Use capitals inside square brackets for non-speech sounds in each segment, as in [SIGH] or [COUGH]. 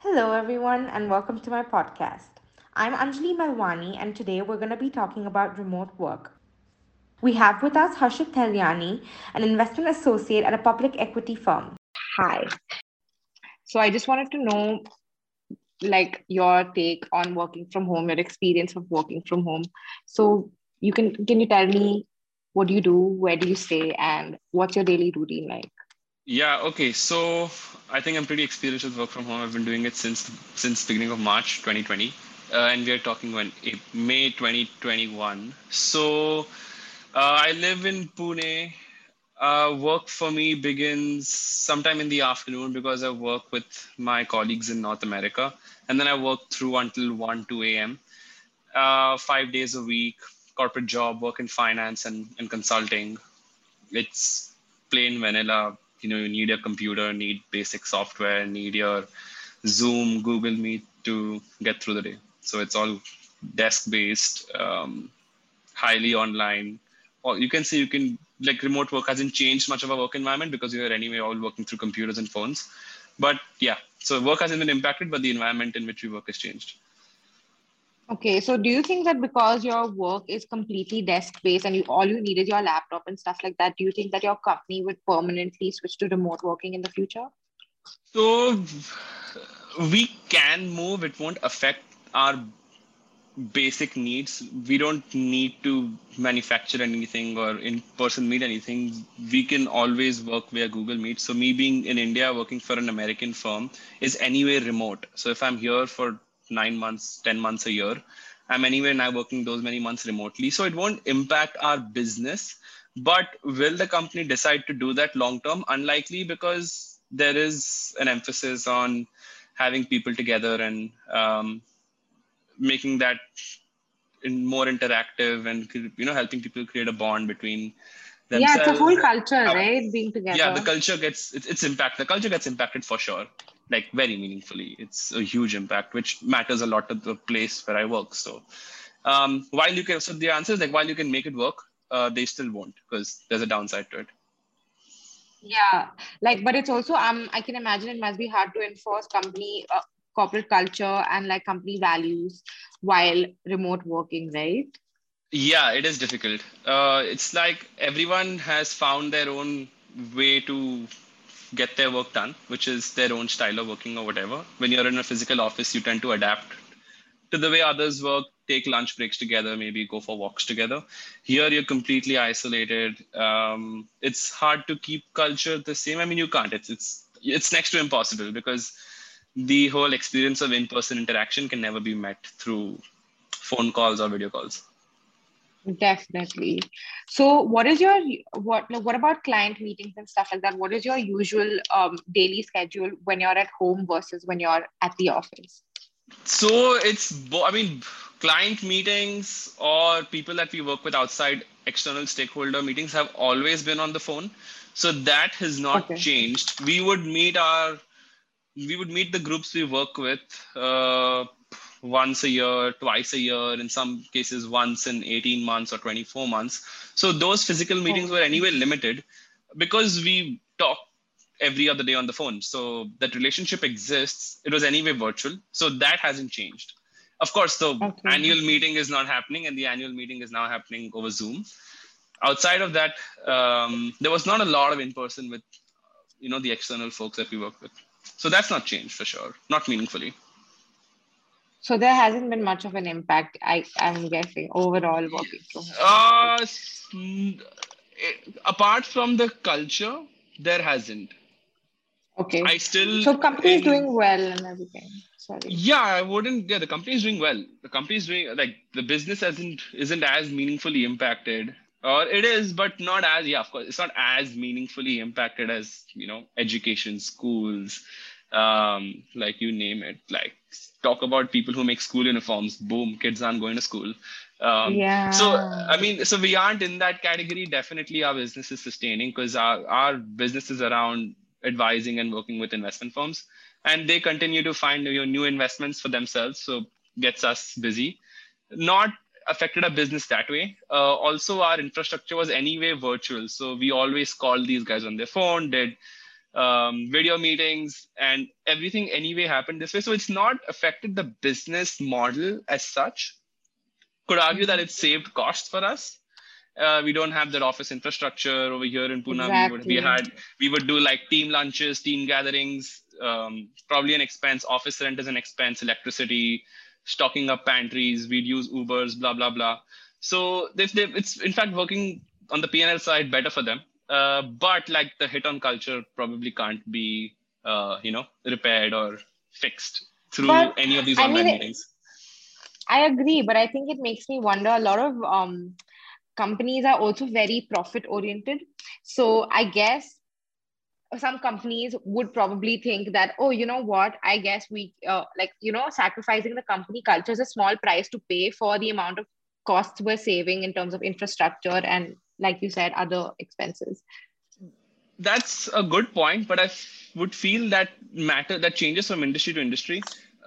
Hello, everyone, and welcome to my podcast. I'm Anjali Malwani, and today we're going to be talking about remote work. We have with us Harshit Tahiliani, an investment associate at a public equity firm. Hi. So I just wanted to know like your take on working from home, your experience of working from home. So you can can you tell me what do you do, where do you stay, and what's your daily routine like? Yeah, okay. So I think I'm pretty experienced with work from home. I've been doing it since since beginning of March 2020. Uh, and we are talking when May 2021. So uh, I live in Pune. Uh, work for me begins sometime in the afternoon because I work with my colleagues in North America. And then I work through until 1, 2 a.m. Uh, five days a week, corporate job, work in finance and, and consulting. It's plain vanilla you know you need a computer need basic software need your zoom google meet to get through the day. So it's all desk based um, highly online. Or you can say you can like remote work hasn't changed much of our work environment because you're anyway all working through computers and phones. But yeah so work hasn't been impacted but the environment in which we work has changed Okay, so do you think that because your work is completely desk based and you all you need is your laptop and stuff like that, do you think that your company would permanently switch to remote working in the future? So we can move, it won't affect our basic needs. We don't need to manufacture anything or in person meet anything. We can always work via Google Meet. So me being in India working for an American firm is anyway remote. So if I'm here for nine months, 10 months a year. I'm anywhere now working those many months remotely. So it won't impact our business. But will the company decide to do that long term? Unlikely because there is an emphasis on having people together and um, making that in more interactive and you know helping people create a bond between themselves. Yeah, it's a whole culture, right? Being together. Yeah, the culture gets it's, it's impact. The culture gets impacted for sure like very meaningfully. It's a huge impact, which matters a lot to the place where I work. So um, while you can, so the answer is like while you can make it work, uh, they still won't because there's a downside to it. Yeah, like, but it's also um, I can imagine it must be hard to enforce company uh, corporate culture and like company values while remote working, right? Yeah, it is difficult. Uh, it's like everyone has found their own way to get their work done, which is their own style of working or whatever. When you're in a physical office, you tend to adapt to the way others work, take lunch breaks together, maybe go for walks together. Here, you're completely isolated. Um, it's hard to keep culture the same. I mean, you can't. It's it's it's next to impossible because the whole experience of in-person interaction can never be met through phone calls or video calls. Definitely. So, what is your what? What about client meetings and stuff like that? What is your usual um, daily schedule when you're at home versus when you're at the office? So it's I mean, client meetings or people that we work with outside external stakeholder meetings have always been on the phone. So that has not okay. changed. We would meet our we would meet the groups we work with uh, once a year, twice a year, in some cases once in 18 months or 24 months. So those physical meetings were anyway limited because we talk every other day on the phone. So that relationship exists. It was anyway virtual. So that hasn't changed. Of course, the okay. annual meeting is not happening, and the annual meeting is now happening over Zoom. Outside of that, um, there was not a lot of in person with, you know, the external folks that we work with. So that's not changed for sure, not meaningfully. So there hasn't been much of an impact, I, I'm guessing, overall working from home. Uh, apart from the culture, there hasn't. Okay. I still. So company is doing well and everything. Sorry. Yeah, I wouldn't. Yeah, the company is doing well. The company is doing like the business hasn't isn't as meaningfully impacted, or it is, but not as. Yeah, of course, it's not as meaningfully impacted as you know education, schools, um, like you name it. Like talk about people who make school uniforms. Boom, kids aren't going to school. Um, yeah. So I mean, so we aren't in that category. Definitely, our business is sustaining because our our business is around advising and working with investment firms, and they continue to find you know, new investments for themselves. So gets us busy. Not affected our business that way. Uh, also, our infrastructure was anyway virtual, so we always called these guys on their phone, did um, video meetings, and everything anyway happened this way. So it's not affected the business model as such. Could argue that it saved costs for us. Uh, we don't have that office infrastructure over here in Pune. We, would, we had we would do like team lunches, team gatherings, um, probably an expense. Office rent is an expense, electricity, stocking up pantries. We'd use Ubers, blah blah blah. So they, it's in fact working on the PNL side better for them. Uh, but like the hit on culture probably can't be uh, you know repaired or fixed through but, any of these online I mean, meetings. I agree, but I think it makes me wonder. A lot of um, companies are also very profit oriented. So I guess some companies would probably think that oh you know what i guess we uh, like you know sacrificing the company culture is a small price to pay for the amount of costs we're saving in terms of infrastructure and like you said other expenses. That's a good point but I f- would feel that matter that changes from industry to industry.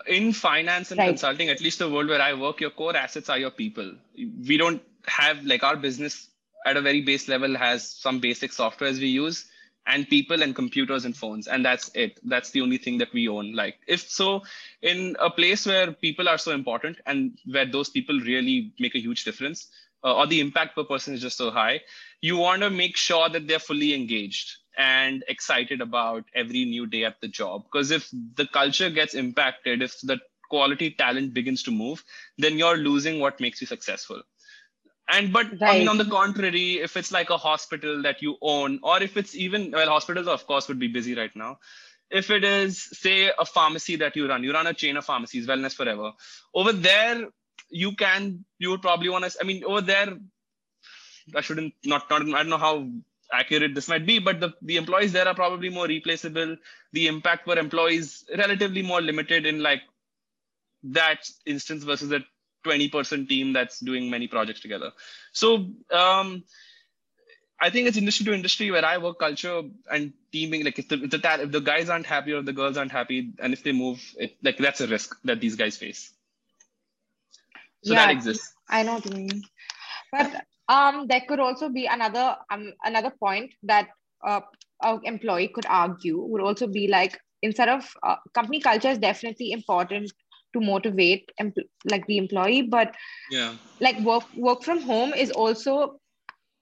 In finance and right. consulting at least the world where i work your core assets are your people. We don't have like our business at a very base level has some basic softwares we use and people and computers and phones and that's it. That's the only thing that we own. Like if so in a place where people are so important and where those people really make a huge difference uh, or the impact per person is just so high you want to make sure that they're fully engaged and excited about every new day at the job. Because if the culture gets impacted if the quality talent begins to move then you're losing what makes you successful. And but right. i mean on the contrary if it's like a hospital that you own or if it's even well hospitals of course would be busy right now. If it is say a pharmacy that you run you run a chain of pharmacies wellness forever. Over there you can you would probably want to i mean over there i shouldn't not, not i don't know how accurate this might be but the, the employees there are probably more replaceable the impact for employees relatively more limited in like that instance versus a 20 person team that's doing many projects together so um, I think it's industry to industry where I work culture and teaming. Like if the if the, if the guys aren't happy or the girls aren't happy, and if they move, it like that's a risk that these guys face. So yeah, that exists. I know what you mean, but um, there could also be another um another point that uh, an employee could argue would also be like instead of uh, company culture is definitely important to motivate empl- like the employee but yeah like work work from home is also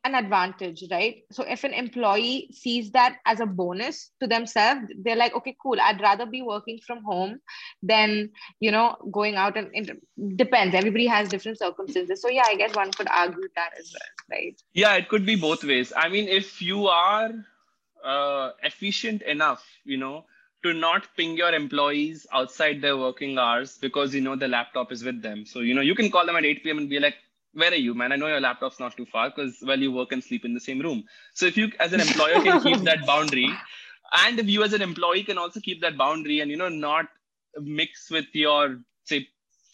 an advantage right? So if an employee sees that as a bonus to themselves they're like okay cool. I'd rather be working from home than you know going out and it depends. Everybody has different circumstances. So yeah i guess one could argue that as well right? Yeah it could be both ways. I mean if you are uh, efficient enough you know to not ping your employees outside their working hours because you know the laptop is with them. So you know you can call them at 8 p.m. and be like, "Where are you, man? I know your laptop's not too far because well you work and sleep in the same room." So if you as an employer can keep that [LAUGHS] boundary, and if you as an employee can also keep that boundary and you know not mix with your say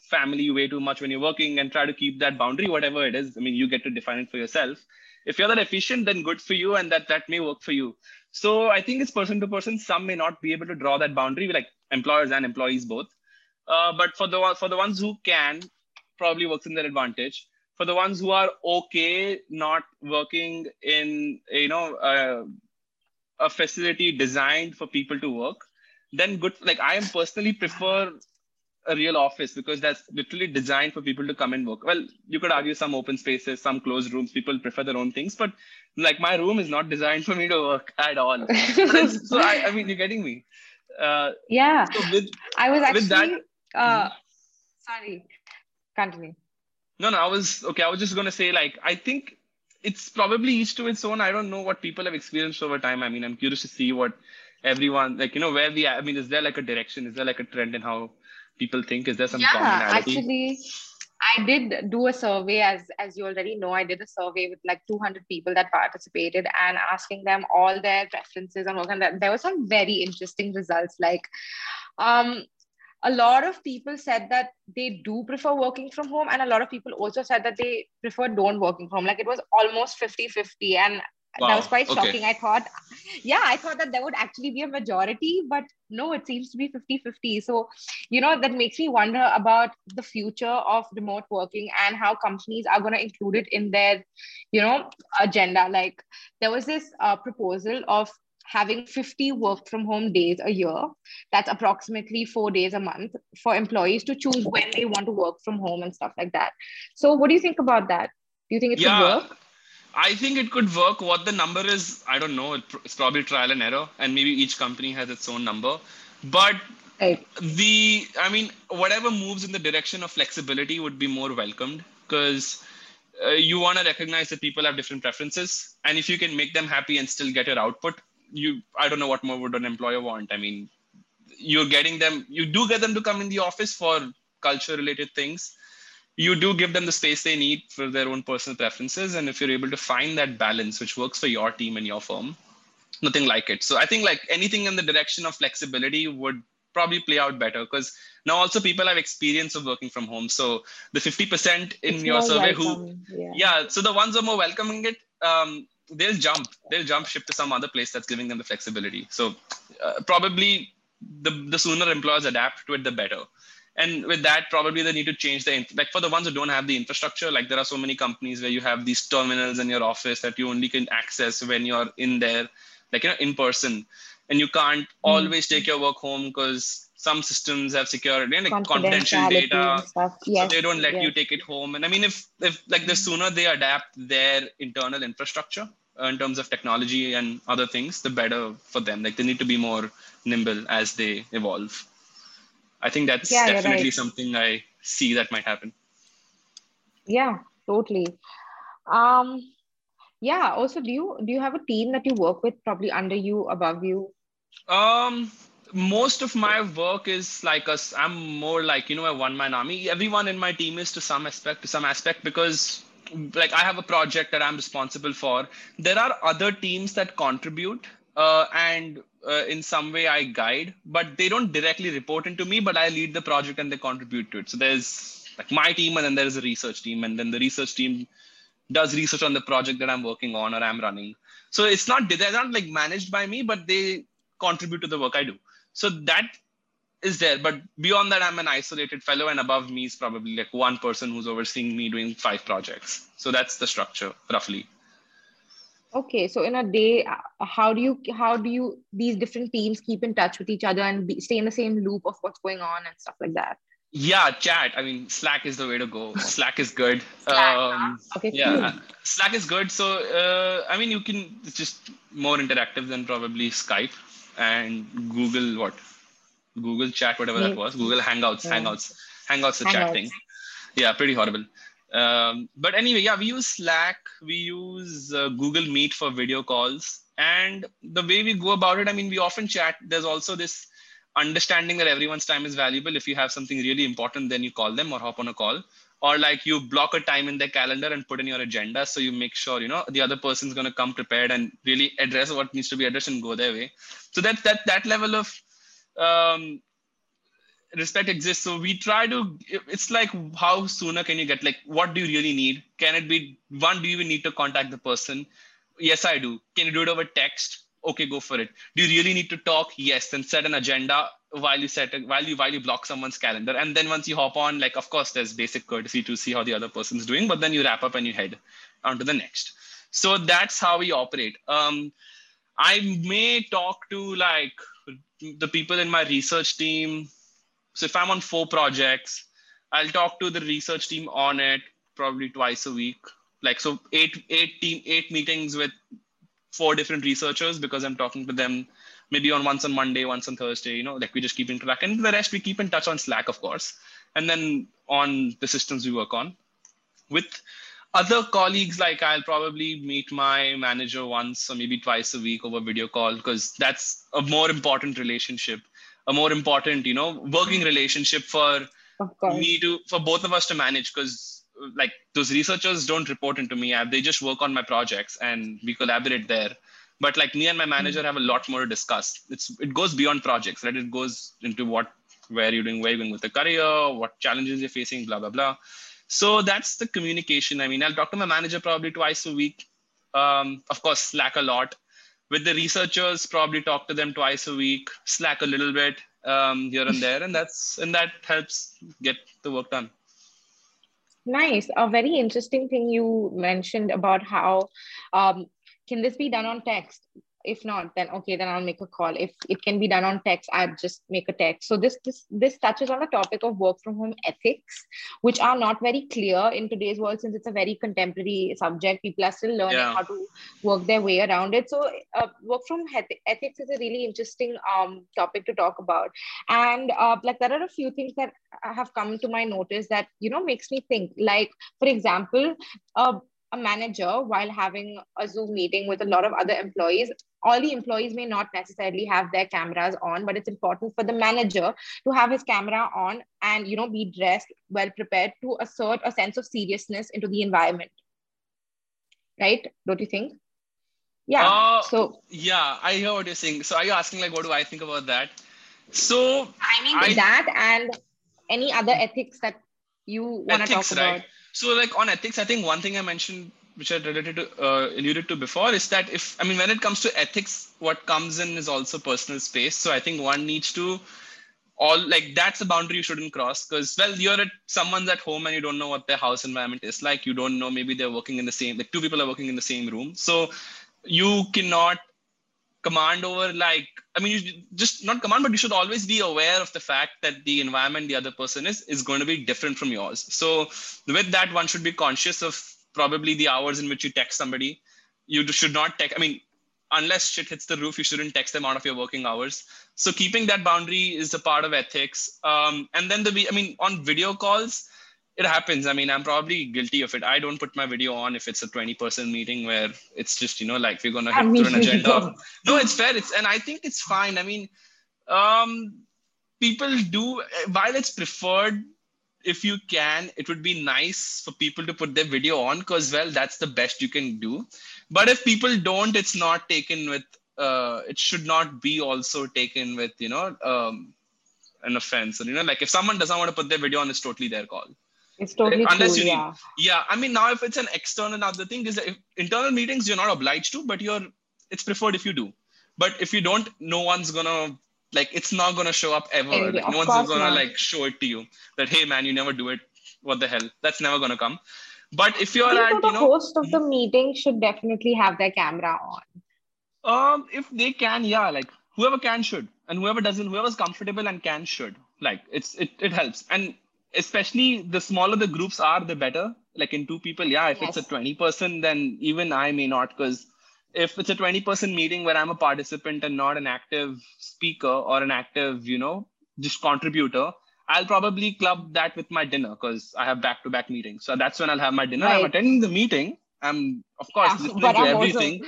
family way too much when you're working and try to keep that boundary whatever it is i mean you get to define it for yourself if you're that efficient then good for you and that that may work for you so I think it's person to person. Some may not be able to draw that boundary, like employers and employees both. Uh, but for the for the ones who can, probably works in their advantage. For the ones who are okay not working in you know uh, a facility designed for people to work, then good. Like I am personally prefer a real office because that's literally designed for people to come and work. Well, you could argue some open spaces, some closed rooms, people prefer their own things, but like my room is not designed [LAUGHS] for me to work at all. [LAUGHS] so I, I, mean, you're getting me. Uh, yeah. So with, I was actually, that, uh, mm-hmm. sorry, continue. No, no, I was, okay, I was just going to say like, I think it's probably each to its own. I don't know what people have experienced over time. I mean, I'm curious to see what everyone, like, you know, where the, I mean, is there like a direction? Is there like a trend in how people think? Is there some yeah, commonality? Actually, I did do a survey, as as you already know. I did a survey with like 200 people that participated and asking them all their preferences on work, and there were some very interesting results. Like, um, a lot of people said that they do prefer working from home, and a lot of people also said that they prefer don't working from home. Like it was almost 50 50, and Wow. That was quite okay. shocking. I thought, yeah, I thought that there would actually be a majority, but no, it seems to be 50 50. So, you know, that makes me wonder about the future of remote working and how companies are going to include it in their, you know, agenda. Like, there was this uh, proposal of having 50 work from home days a year. That's approximately four days a month for employees to choose when they want to work from home and stuff like that. So, what do you think about that? Do you think it yeah, could work? I think it could work. What the number is, I don't know. It's probably trial and error, and maybe each company has its own number. But right. the, I mean, whatever moves in the direction of flexibility would be more welcomed because uh, you want to recognize that people have different preferences, and if you can make them happy and still get your output, you, I don't know what more would an employer want. I mean, you're getting them, you do get them to come in the office for culture related things you do give them the space they need for their own personal preferences and if you're able to find that balance which works for your team and your firm nothing like it so i think like anything in the direction of flexibility would probably play out better because now also people have experience of working from home so the 50% in it's your survey welcome. who yeah. yeah. so the ones who are more welcoming it um, they'll jump. They'll jump ship to some other place that's giving them the flexibility. So uh, probably the, the sooner employers adapt to it the better. And with that probably they need to change the like for the ones who don't have the infrastructure like there are so many companies where you have these terminals in your office that you only can access when you're in there like you know in person. And you can't mm-hmm. always take your work home because some systems have security and like confidential data yes. so they don't let yes. you take it home and i mean if if like the sooner they adapt their internal infrastructure uh, in terms of technology and other things the better for them like they need to be more nimble as they evolve I think that's yeah, definitely right. something I see that might happen. Yeah, totally. Um, yeah. Also, do you do you have a team that you work with, probably under you, above you? Um, most of my work is like us. I'm more like you know a one man army. Everyone in my team is to some aspect, to some aspect, because like I have a project that I'm responsible for. There are other teams that contribute, uh, and uh, in some way I guide, but they don't directly report into me, but I lead the project and they contribute to it. So there's like my team and then there's a research team and then the research team does research on the project that I'm working on or I'm running. So it's not, they're not like managed by me, but they contribute to the work I do. So that is there. But beyond that, I'm an isolated fellow and above me is probably like one person who's overseeing me doing five projects. So that's the structure roughly. Okay so in a day uh, how do you how do you these different teams keep in touch with each other and be, stay in the same loop of what's going on and stuff like that? Yeah chat. I mean slack is the way to go. [LAUGHS] Slack is good. Slack, um, okay yeah. cool. slack is good. So uh, i mean you can it's just more interactive than probably skype and google what google chat whatever that was google hangouts yeah. hangouts hangouts the hangouts. chat thing yeah pretty horrible um, but anyway, yeah, we use Slack, we use uh, Google Meet for video calls. And the way we go about it, I mean, we often chat. There's also this understanding that everyone's time is valuable. If you have something really important, then you call them or hop on a call. Or like you block a time in their calendar and put in your agenda. So you make sure, you know, the other person's going to come prepared and really address what needs to be addressed and go their way. So that, that, that level of um, respect exists. So we try to it's like how sooner can you get like what do you really need? Can it be one do you even need to contact the person? Yes i do. Can you do it over text? Okay go for it. Do you really need to talk? Yes. Then set an agenda while you set it while you while you block someone's calendar. And then once you hop on like of course there's basic courtesy to see how the other person's doing but then you wrap up and you head on to the next. So that's how we operate. Um i may talk to like the people in my research team. So if I'm on four projects, I'll talk to the research team on it probably twice a week. Like so eight, eight team, eight meetings with four different researchers because I'm talking to them maybe on once on Monday, once on Thursday, you know, like we just keep in track. And the rest we keep in touch on Slack, of course. And then on the systems we work on. With other colleagues, like I'll probably meet my manager once or maybe twice a week over video call because that's a more important relationship a more important you know working relationship for me to for both of us to manage because like those researchers don't report into me they just work on my projects and we collaborate there but like me and my manager mm-hmm. have a lot more to discuss. It's it goes beyond projects right? It goes into what where you're doing where you're going with the career what challenges you're facing blah blah blah. So that's the communication. I mean i'll talk to my manager probably twice a week. Um, of course slack a lot. With the researchers probably talk to them twice a week slack a little bit um, here and there. And that's and that helps get the work done. Nice. A very interesting thing you mentioned about how um, can this be done on text? If not then okay then i'll make a call. If it can be done on text i'd just make a text. So this this this touches on the topic of work from home ethics which are not very clear in today's world since it's a very contemporary subject. People are still learning Yeah. how to work their way around it. So uh, work from ethics is a really interesting um, topic to talk about. And uh, like there are a few things that have come to my notice that you know makes me think. Like for example uh, a manager while having a zoom meeting with a lot of other employees all the employees may not necessarily have their cameras on but it's important for the manager to have his camera on and you know be dressed well prepared to assert a sense of seriousness into the environment right don't you think yeah Uh, so Yeah, I hear what you're saying. So are you asking like what do I think about that? So i mean I- that and any other ethics that you want to talk ethics, about right? So like on ethics, I think one thing I mentioned, which I related to uh, alluded to before, is that if I mean when it comes to ethics, what comes in is also personal space. So I think one needs to all like that's a boundary you shouldn't cross because well you're at someone's at home and you don't know what their house environment is like you don't know maybe they're working in the same like two people are working in the same room so you cannot command over like i mean you just not command but you should always be aware of the fact that the environment the other person is is going to be different from yours. So with that one should be conscious of probably the hours in which you text somebody. You should not text i mean unless shit hits the roof you shouldn't text them out of your working hours. So keeping that boundary is a part of ethics. Um, and then the i mean on video calls it happens. I mean i'm probably guilty of it. I don't put my video on if it's a 20 person meeting where it's just you know like we're gonna hit through an agenda no it's fair. It's and i think it's fine. I mean um people do while it's preferred if you can it would be nice for people to put their video on because well that's the best you can do. But if people don't it's not taken with uh it should not be also taken with you know um an offense. And you know like if someone doesn't want to put their video on it's totally their call it's totally unless true, you need- yeah. yeah i mean now if it's an external other thing is that if internal meetings you're not obliged to but you're it's preferred if you do. But if you don't no one's gonna like it's not gonna show up ever. Anyway, like, no one's gonna not. like show it to you that hey man you never do it. What the hell? That's never gonna come. But if you're at the you know host of the meeting should definitely have their camera on. Um, if they can, yeah, like whoever can should, and whoever doesn't, whoever's comfortable and can should. Like it's it it helps, and especially the smaller the groups are, the better. Like in two people, yeah. If it's a twenty person, then even I may not, because if it's a twenty person meeting where I'm a participant and not an active speaker or an active, you know, just contributor, I'll probably club that with my dinner because I have back to back meetings. So that's when I'll have my dinner. I'm attending the meeting. I'm of course Yeah, listening to I'm also- everything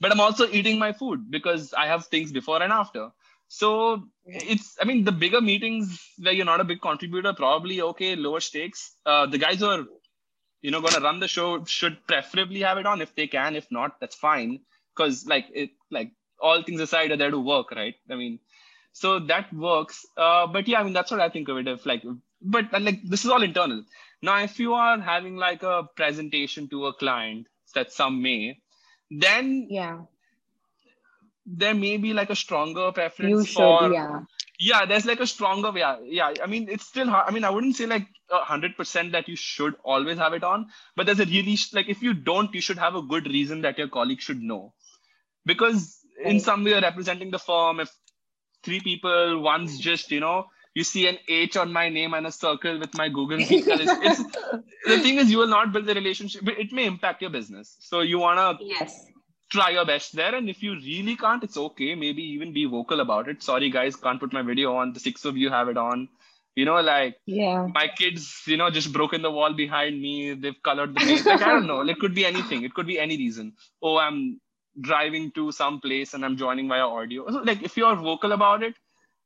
but I'm also eating my food because I have things before and after. So it's, I mean, the bigger meetings where you're not a big contributor, probably okay, lower stakes. Uh, the guys who are, you know, going to run the show should preferably have it on if they can. If not, that's fine. Because like it, like all things aside, are there to work, right? I mean, so that works. Uh, but yeah, I mean, that's what I think of it. If like, but like this is all internal. Now, if you are having like a presentation to a client that some may, then yeah there may be like a stronger preference you should for yeah. Yeah there's like a stronger yeah yeah. I mean it's still hard i mean i wouldn't say like a hundred percent that you should always have it on but there's a really like if you don't you should have a good reason that your colleague should know. Because in some way you're representing the firm if three people one's mm. just you know you see an h on my name and a circle with my google [LAUGHS] it's, it's the thing is you will not build the relationship but it may impact your business. So you want to yes try your best there. And if you really can't, it's okay. Maybe even be vocal about it. Sorry, guys, can't put my video on. The six of you have it on. You know, like yeah my kids, you know, just broken the wall behind me. They've colored the paint. Like, I don't know. It could be anything. It could be any reason. Oh, I'm driving to some place and I'm joining via audio. So, like, if you're vocal about it,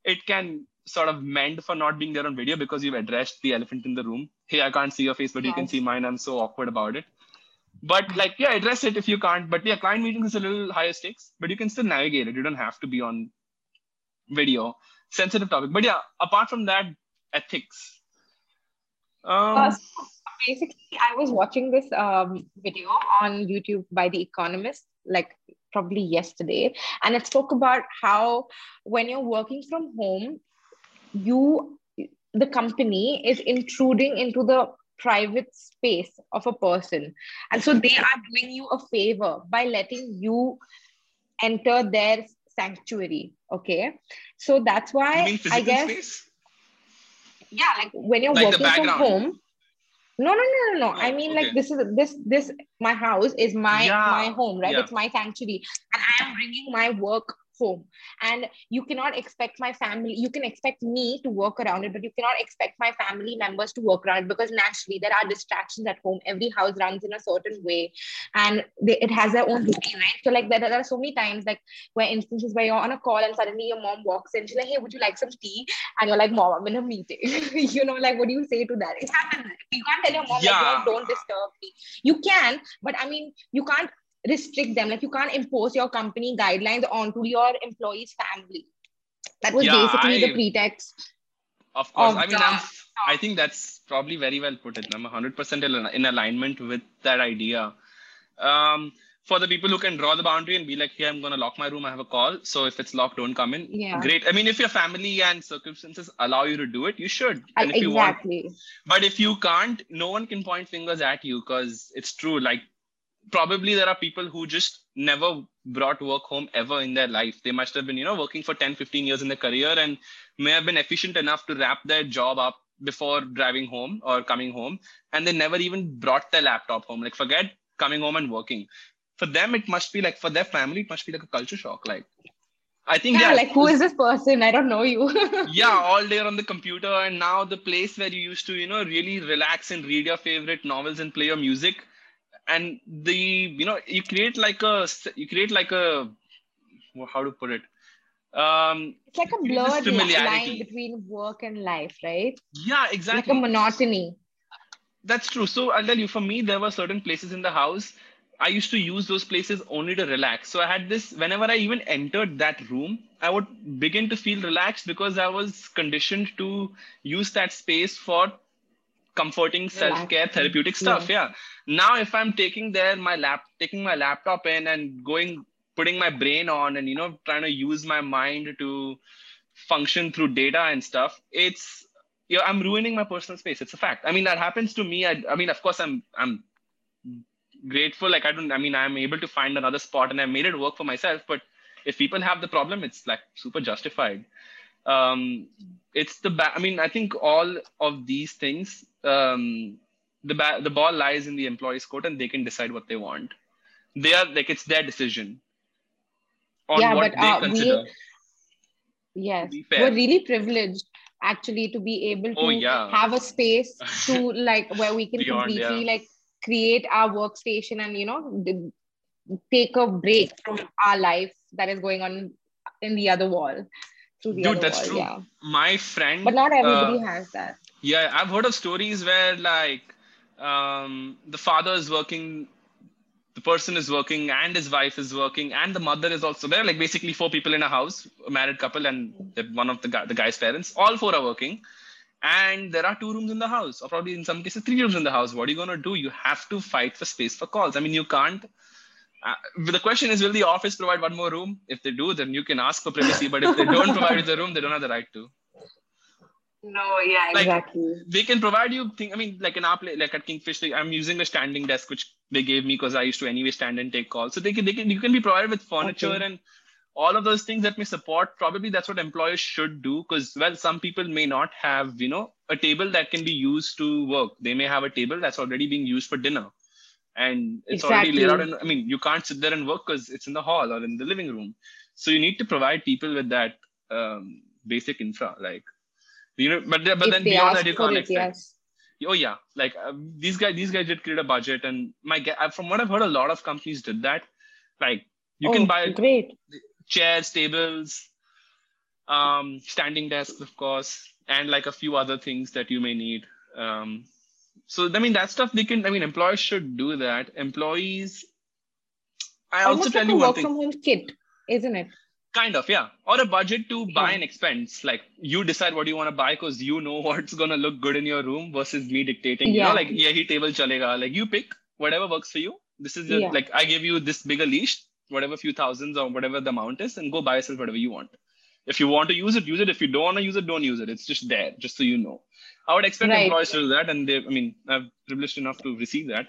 it can sort of mend for not being there on video because you've addressed the elephant in the room. Hey, I can't see your face, but you can see mine. I'm so awkward about it. But like, yeah, address it if you can't. But yeah, client meetings is a little higher stakes, but you can still navigate it. You don't have to be on video. Sensitive topic. But yeah, apart from that, ethics. Um, Uh, so basically, I was watching this um, video on YouTube by The Economist, like probably yesterday, and it spoke about how when you're working from home, you the company is intruding into the private space of a person, and so they are doing you a favor by letting you enter their sanctuary. Okay, so that's why I guess space? yeah, like when you're Like working from home. No, no, no, no, no. I Oh, mean, okay. like this is this this my house is my Yeah, my home, right? yeah. It's my sanctuary, and I am bringing my work home. And you cannot expect my family. You can expect me to work around it, but you cannot expect my family members to work around it because naturally there are distractions at home. Every house runs in a certain way, and they, it has their own routine, right? So like there, there are so many times like where instances where you're on a call and suddenly your mom walks in. She's like, "Hey, would you like some tea?" And you're like, "Mom, I'm in a meeting." [LAUGHS] you know, like what do you say to that? It happens. You can't tell your mom Yeah. like, "Don't, don't disturb me." You can, but I mean, you can't restrict them. Like you can't impose your company guidelines onto your employees' family. That was Yeah, basically the pretext. Of course. of I mean, I'm, I think that's probably very well put. It. I'm 100% in alignment with that idea. Um, for the people who can draw the boundary and be like, "Hey, I'm going to lock my room. I have a call. So if it's locked, don't come in." Yeah. Great. I mean, if your family and circumstances allow you to do it, you should. I- And if you want, exactly. but if you can't, no one can point fingers at you because it's true. Like, probably there are people who just never brought work home ever in their life. They must have been, you know, working for 10, 15 years in their career and may have been efficient enough to wrap their job up before driving home or coming home. And they never even brought their laptop home. Like, forget coming home and working. For them, it must be like, for their family, it must be like a culture shock. Like, I think, Yeah, yeah, like who is this person? I don't know you. [LAUGHS] yeah [LAUGHS] all day on the computer and now the place where you used to you know really relax and read your favorite novels and play your music and the you know you create like a you create like a how to put it um it's like a blurred li- line between work and life, right? yeah exactly. Like a monotony. That's true. So I'll tell you, for me, there were certain places in the house. I used to use those places only to relax. So I had this, whenever I even entered that room, I would begin to feel relaxed because I was conditioned to use that space for comforting self-care therapeutic stuff yeah. now if i'm taking there my lap taking my laptop in and going putting my brain on and you know trying to use my mind to function through data and stuff it's yeah i'm ruining my personal space. It's a fact. I mean that happens to me. I, I mean of course i'm i'm grateful. Like i don't i mean i'm able to find another spot and i made it work for myself but if people have the problem it's like super justified. Um it's the ba- i mean i think all of these things um the ba- the ball lies in the employee's court and they can decide what they want they are like it's their decision on Yeah, what but, they uh, we- Yes, we're really privileged actually to be able to Oh, yeah. have a space to [LAUGHS] like where we can Beyond, completely yeah. like create our workstation and you know d- take a break from our life that is going on in the other wall Dude, that's wall. true. Yeah, my friend but not everybody uh, has that. Yeah, I've heard of stories where like um, the father is working, the person is working, and his wife is working, and the mother is also there. Like basically four people in a house, a married couple, and one of the guy, the guy's parents. All four are working, and there are two rooms in the house, or probably in some cases three rooms in the house. What are you gonna do? You have to fight for space for calls. I mean, you can't. Uh, the question is, will the office provide one more room? If they do, then you can ask for privacy. But if they don't [LAUGHS] provide the room, they don't have the right to. No, yeah, like- exactly. they can provide you thing i mean like in our play like at kingfish they, i'm using a standing desk which they gave me because i used to anyway stand and take calls so they can they can you can be provided with furniture Okay. and all of those things that may support probably that's what employers should do because well some people may not have you know a table that can be used to work they may have a table that's already being used for dinner and it's already laid out Exactly. in, i mean you can't sit there and work because it's in the hall or in the living room so you need to provide people with that um, basic infra like you know but but if then beyond that you can't expect yes. oh yeah like uh, these guys these guys did create a budget and my uh, from what i've heard a lot of companies did that like you oh, can buy great. chairs tables um standing desks of course and like a few other things that you may need um so i mean that stuff they can i mean employers should do that employees i also Almost tell like you one work thing from home kit, isn't it? Kind of yeah or a budget to buy Yeah. an expense like you decide what you want to buy because you know [LAUGHS] what's going to look good in your room versus me dictating you know Yeah. like yeah he table chalega like you pick whatever works for you this is your, Yeah. like i give you this bigger leash whatever few thousands or whatever the amount is and go buy yourself whatever you want if you want to use it use it if you don't want to use it don't use it it's just there just so you know i would expect Right. employees to do that and they i mean i'm privileged enough to receive that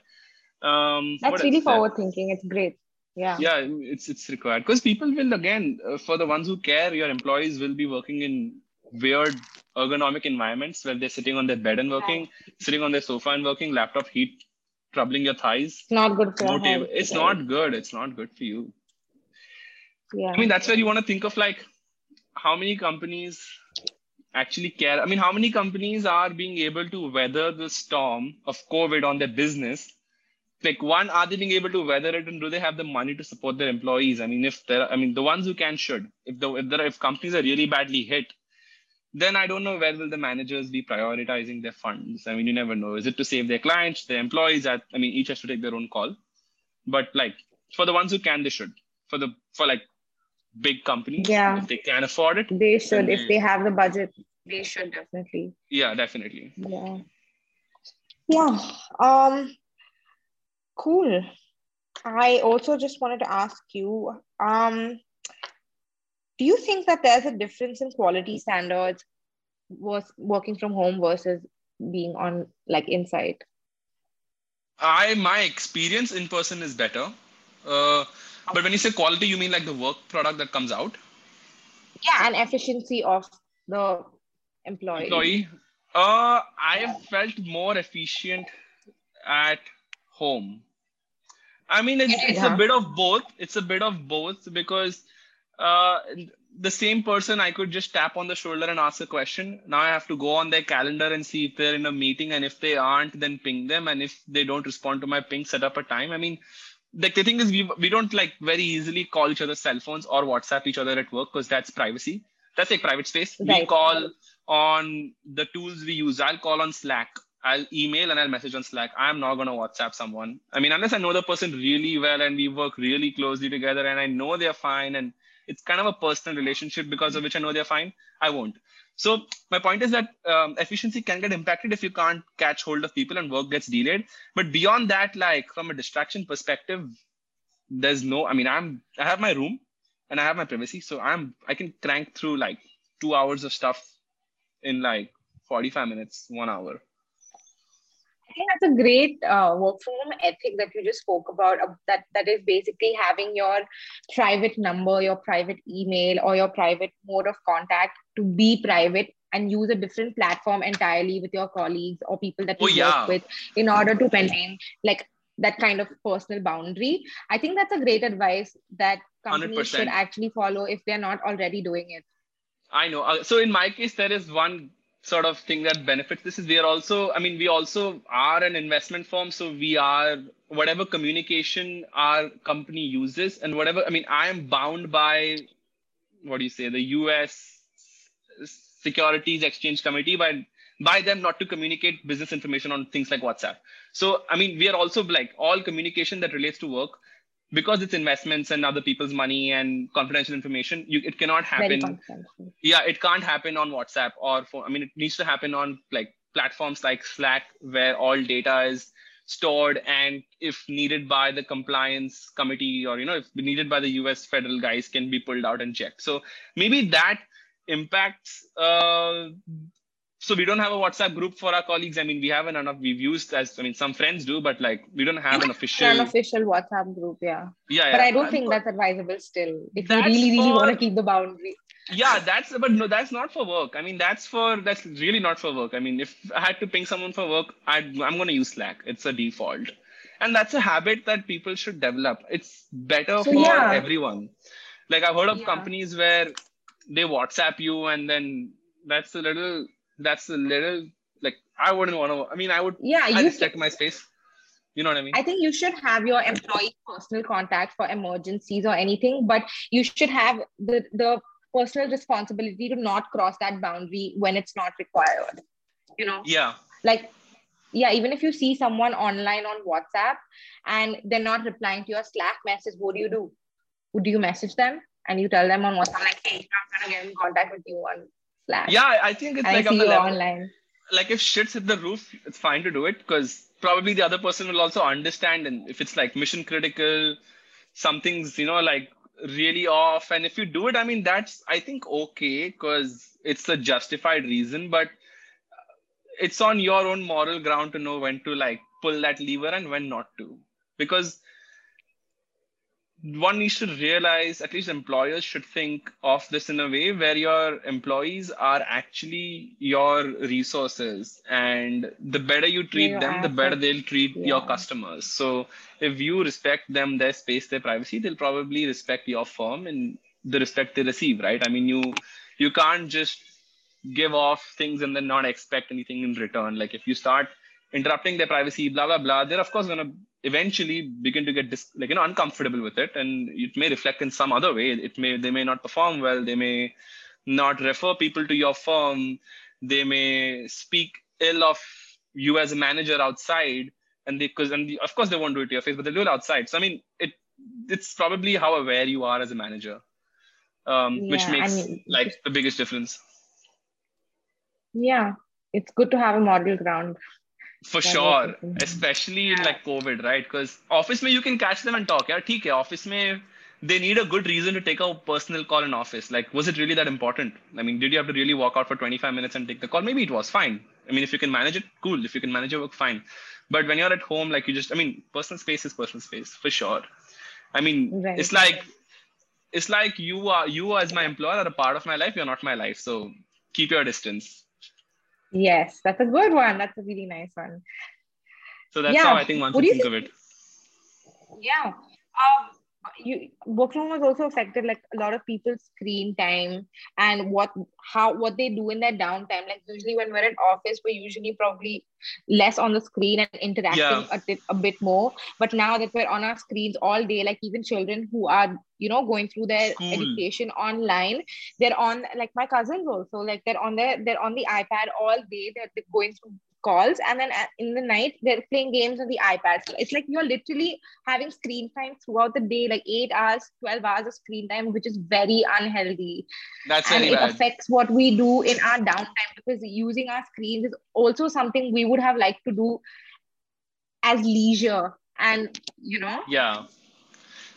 um That's really there? forward thinking. It's great. Yeah. Yeah, it's it's required because people will again uh, for the ones who care, your employees will be working in weird ergonomic environments where they're sitting on their bed and working, sitting on their sofa and working, laptop heat troubling your thighs. It's not good for No table. It's right? not good. It's not good for you. Yeah. I mean, that's where you want to think of like how many companies actually care. I mean, how many companies are being able to weather the storm of COVID on their business? Like, one, are they being able to weather it, and do they have the money to support their employees? I mean, if there, I mean, the ones who can should. If the if there are, if companies are really badly hit, then I don't know where will the managers be prioritizing their funds. I mean, you never know. Is it to save their clients, their employees? At I mean, each has to take their own call. But like for the ones who can, they should. For the for like big companies, Yeah. if they can afford it, they should, if they- they have the budget, they should definitely. yeah, definitely. Yeah. Yeah. Um cool. I also just wanted to ask you, um, do you think that there's a difference in quality standards was working from home versus being on like inside? I my experience in person is better. Uh, but when you say quality, you mean like the work product that comes out? Yeah, and efficiency of the employee. employee. Uh, I have felt more efficient at home. I mean, it's, it's Yeah. a bit of both. It's a bit of both because uh, the same person I could just tap on the shoulder and ask a question. Now I have to go on their calendar and see if they're in a meeting, and if they aren't, then ping them. And if they don't respond to my ping, set up a time. I mean, like the thing is, we we don't like very easily call each other's cell phones or WhatsApp each other at work because that's privacy. That's like private space. We call on the tools we use. I'll call on Slack. I'll email and I'll message on Slack. I'm not gonna WhatsApp someone. I mean, unless I know the person really well and we work really closely together and I know they're fine and it's kind of a personal relationship because of which I know they're fine. I won't. So my point is that um, efficiency can get impacted if you can't catch hold of people and work gets delayed. But beyond that, like from a distraction perspective, there's no. I mean, I'm I have my room and I have my privacy, so I'm I can crank through like two hours of stuff in like 45 minutes, one hour. Think that's a great uh, work from home ethic that you just spoke about. Uh, that that is basically having your private number, your private email, or your private mode of contact to be private and use a different platform entirely with your colleagues or people that you Oh, yeah. work with in order to maintain like that kind of personal boundary. I think that's a great advice that companies should 100%. actually follow if they're not already doing it. I know. Uh, so in my case, there is one sort of thing that benefits this is we are also, I mean, we also are an investment firm. So we are whatever communication our company uses and whatever, I mean, I am bound by what do you say, the US Securities Exchange Committee by by them not to communicate business information on things like WhatsApp. So I mean, we are also like all communication that relates to work because it's investments and other people's money and confidential information. You, it cannot happen. yeah it can't happen on whatsapp or phone. I mean it needs to happen on like platforms like slack where all data is stored and if needed by the compliance committee or you know if needed by the us federal guys can be pulled out and checked. So maybe that impacts uh, so we don't have a whatsapp group for our colleagues i mean we haven't enough we've used as i mean some friends do but like we don't have an official An official WhatsApp group, yeah. yeah, But yeah. I don't I'm- think that's advisable still. If you really, really want to keep the boundary. yeah that's but no that's not for work i mean that's for that's really not for work i mean if i had to ping someone for work i i'm going to use slack it's a default and that's a habit that people should develop it's better So, for yeah. everyone like i've heard of Yeah. companies where they whatsapp you and then that's a little that's a little like i wouldn't want to i mean i would Yeah, i you respect my space you know what i mean I think you should have your employee personal contact for emergencies or anything, but you should have the, the personal responsibility to not cross that boundary when it's not required. You know, yeah like, yeah, even if you see someone online on WhatsApp and they're not replying to your Slack message, what do you do? Do you message them and you tell them on WhatsApp, like, hey, I'm trying to get in contact with you on Slack? yeah i think it's and like on the level online. like if shit's hit the roof, it's fine to do it because probably the other person will also understand. And if it's like mission critical, something's, you know, like really off. And if you do it, I mean, that's, I think, okay because it's a justified reason, but it's on your own moral ground to know when to like pull that lever and when not to. Because one needs to realize at least employers should think of this in a way where your employees are actually your resources and the better you treat them the better they'll treat your customers. So if you respect them their space their privacy they'll probably respect your firm and the respect they receive right? I mean you you can't just give off things and then not expect anything in return. Like if you start interrupting their privacy blah blah blah they're of course going to eventually begin to get dis- like you know uncomfortable with it and it may reflect in some other way. It may they may not perform well they may not refer people to your firm they may speak ill of you as a manager outside and they because and of course they won't do it to your face but they'll do it outside. So i mean it it's probably how aware you are as a manager um, which Yeah, I makes mean, like the biggest difference. Yeah, it's good to have a model ground for that sure. especially in like covid right? Because office may you can catch them and talk. Yeah okay. office may they need a good reason to take a personal call in office. Like was it really that important? I mean did you have to really walk out for 25 minutes and take the call? Maybe it was. Fine. I mean if you can manage it cool. If you can manage your work fine. But when you're at home like you just i mean personal space is personal space for sure. I mean right. it's like it's like you are you as my employer are a part of my life. You're not my life. So keep your distance. Yes, that's a good one. That's a really nice one. So that's Yeah. how I think one should think of it. Yeah. Um, you work from home has also affected like a lot of people's screen time and what how what they do in their downtime. Like usually when we're at office, we're usually probably less on the screen and interacting Yeah. a, bit, a bit more. But now that we're on our screens all day, like even children who are you know going through their School. education online, they're on like my cousins also like they're on their they're on the iPad all day. They're, they're going through calls and then uh, in the night they're playing games on the iPad. So it's like you're literally having screen time throughout the day, like eight hours, 12 hours of screen time, which is very unhealthy. That's and it bad. affects what we do in our downtime because using our screens is also something we would have liked to do as leisure. And, you know, Yeah,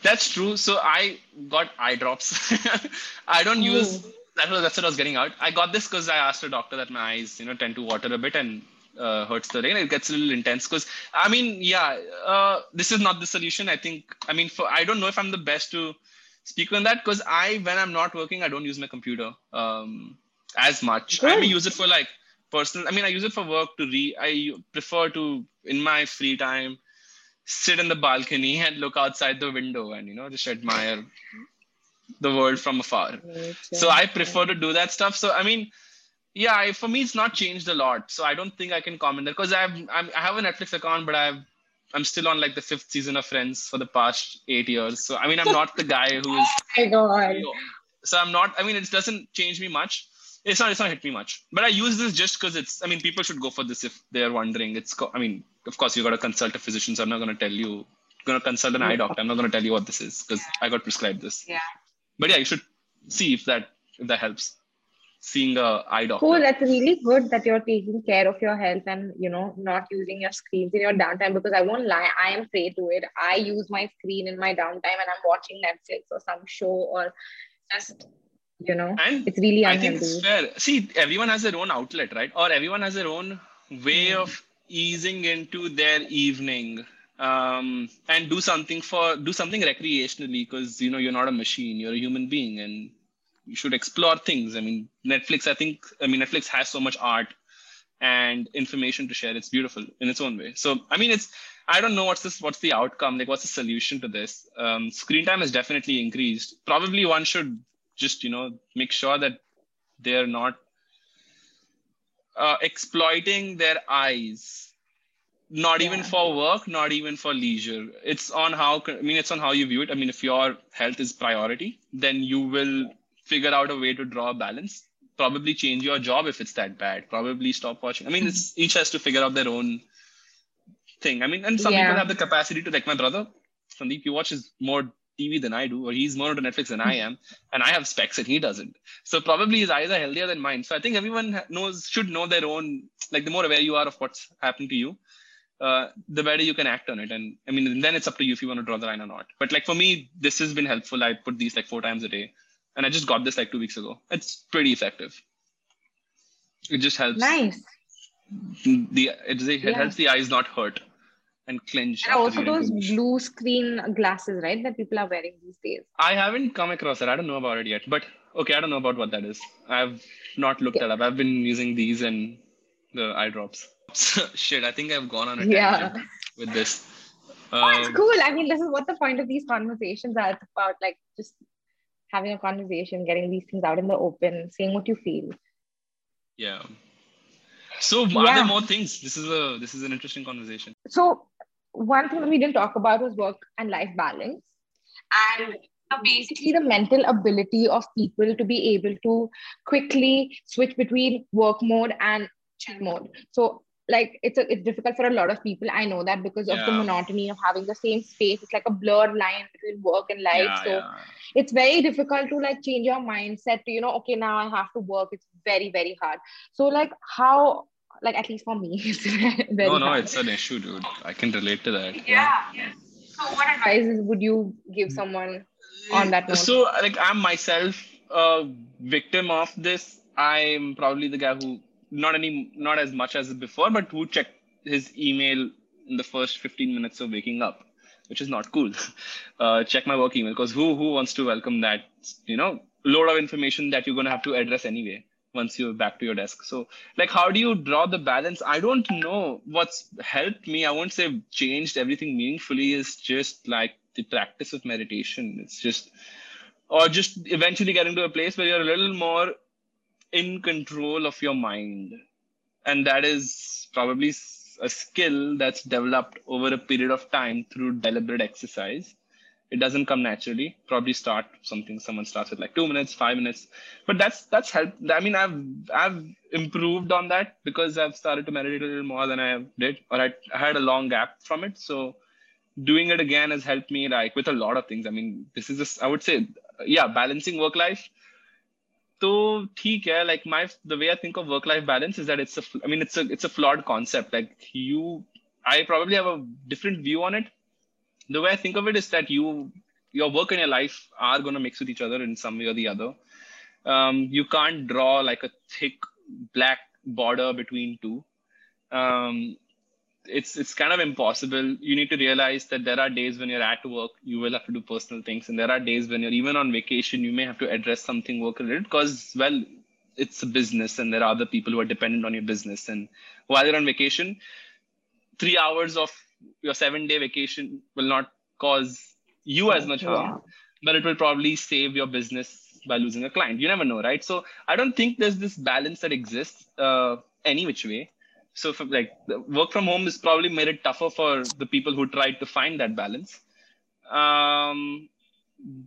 that's true. So I got eye drops. [LAUGHS] I don't use oh. that. Was, that's what I was getting out. I got this because I asked a doctor that my eyes, you know, tend to water a bit and uh, hurts the rain. It gets a little intense because I mean, yeah, uh, this is not the solution. I think. I mean, for I don't know if I'm the best to speak on that because I, when I'm not working, I don't use my computer um, as much. I may use it for like personal. I mean, I use it for work to read. I prefer to in my free time sit in the balcony [LAUGHS] and look outside the window and you know just admire the world from afar so i prefer to do that stuff so i mean yeah I, for me it's not changed a lot so i don't think i can comment that because i've I'm, i have a netflix account but i've i'm still on like the fifth season of friends for the past eight years so i mean i'm not the guy who is [LAUGHS] my God. so i'm not i mean it doesn't change me much. It's not it's not hit me much. But i use this just because it's i mean people should go for this if they're wondering. It's co- i mean of course you got to consult a physician so i'm not going to tell you going to consult an eye doctor. I'm not going to tell you what this is because i got prescribed this. Yeah. but yeah you should see if that if that helps seeing a eye doctor Cool. That's really good that you're taking care of your health and you know not using your screens in your downtime. Because I won't lie, I am prey to it. I use my screen in my downtime and I'm watching Netflix or some show or just you know and it's really I think it's fair. See, everyone has their own outlet, right? Or everyone has their own way Mm. of easing into their evening um, and do something for do something recreationally because you know you're not a machine, you're a human being, and you should explore things. I mean, Netflix. I think I mean Netflix has so much art and information to share. It's beautiful in its own way. So I mean, it's I don't know what's this what's the outcome like what's the solution to this. Um, screen time has definitely increased. Probably one should just you know make sure that they're not uh, exploiting their eyes not even for work not even for leisure it's on how i mean it's on how you view it i mean if your health is priority then you will figure out a way to draw a balance. Probably change your job if it's that bad. Probably stop watching. I mean it's [LAUGHS] each has to figure out their own thing. I mean and some Yeah. people have the capacity to like my brother sandeep he watches more tv than i do or he's more into netflix than i am [LAUGHS] and i have specs and he doesn't. So probably his eyes are healthier than mine. So i think everyone knows should know their own like the more aware you are of what's happened to you uh, the better you can act on it. And i mean then it's up to you if you want to draw the line or not. But like for me this has been helpful. I put these like four times a day and i just got this like two weeks ago it's pretty effective it just helps Nice. the it, it Yeah. helps the eyes not hurt and clench. And also those blue screen glasses, right? That people are wearing these days. I haven't come across it. I don't know about it yet. But okay, I don't know about what that is. I've not looked Yeah. that up. I've been using these and the eye drops. [LAUGHS] Shit, I think I've gone on a Yeah. tangent with this. Oh, it's Um, cool. I mean, this is what the point of these conversations are It's about, like just having a conversation, getting these things out in the open, saying what you feel. yeah. So are Yeah. there more things? This is a this is an interesting conversation. So one thing that we didn't talk about was work and life balance, and uh, basically the mental ability of people to be able to quickly switch between work mode and chill mode. So like it's a, it's difficult for a lot of people. I know that because of the monotony of having the same space. It's like a blurred line between work and life. yeah, so yeah. it's very difficult to like change your mindset to you know okay now i have to work it's very very hard so like how like at least for me [LAUGHS] it's very No, no, hard. it's an issue, dude. I can relate to that. yeah, yeah. so what advices would you give someone on that note? So, like, I'm myself a victim of this. I'm probably the guy who not any not as much as before, but who checked his email in the first 15 minutes of waking up, which is not cool. [LAUGHS] Uh, check my work email because who who wants to welcome that you know load of information that you're gonna have to address anyway once you're back to your desk. So, like, how do you draw the balance? I don't know what's helped me. I won't say changed everything meaningfully. Is just like the practice of meditation. It's just or just eventually getting to a place where you're a little more in control of your mind. And that is probably a skill that's developed over a period of time through deliberate exercise. It doesn't come naturally. Probably start something someone starts with like two minutes five minutes. But that's that's helped. I mean i've i've improved on that because i've started to meditate a little more than i did or i, I had a long gap from it. So doing it again has helped me like with a lot of things. I mean this is just i would say yeah balancing work life so yeah, like my the way I think of work-life balance is that it's a I mean it's a it's a flawed concept. Like you I probably have a different view on it. The way I think of it is that you your work and your life are gonna mix with each other in some way or the other. Um, you can't draw like a thick black border between two. Um, it's it's kind of impossible. You need to realize that there are days when you're at work, you will have to do personal things, and there are days when you're even on vacation, you may have to address something work related because well, it's a business, and there are other people who are dependent on your business. And while you're on vacation, three hours of your seven day vacation will not cause you as much harm, but it will probably save your business by losing a client. You never know, right? So I don't think there's this balance that exists uh, any which way so like work from home is probably made it tougher for the people who tried to find that balance. Um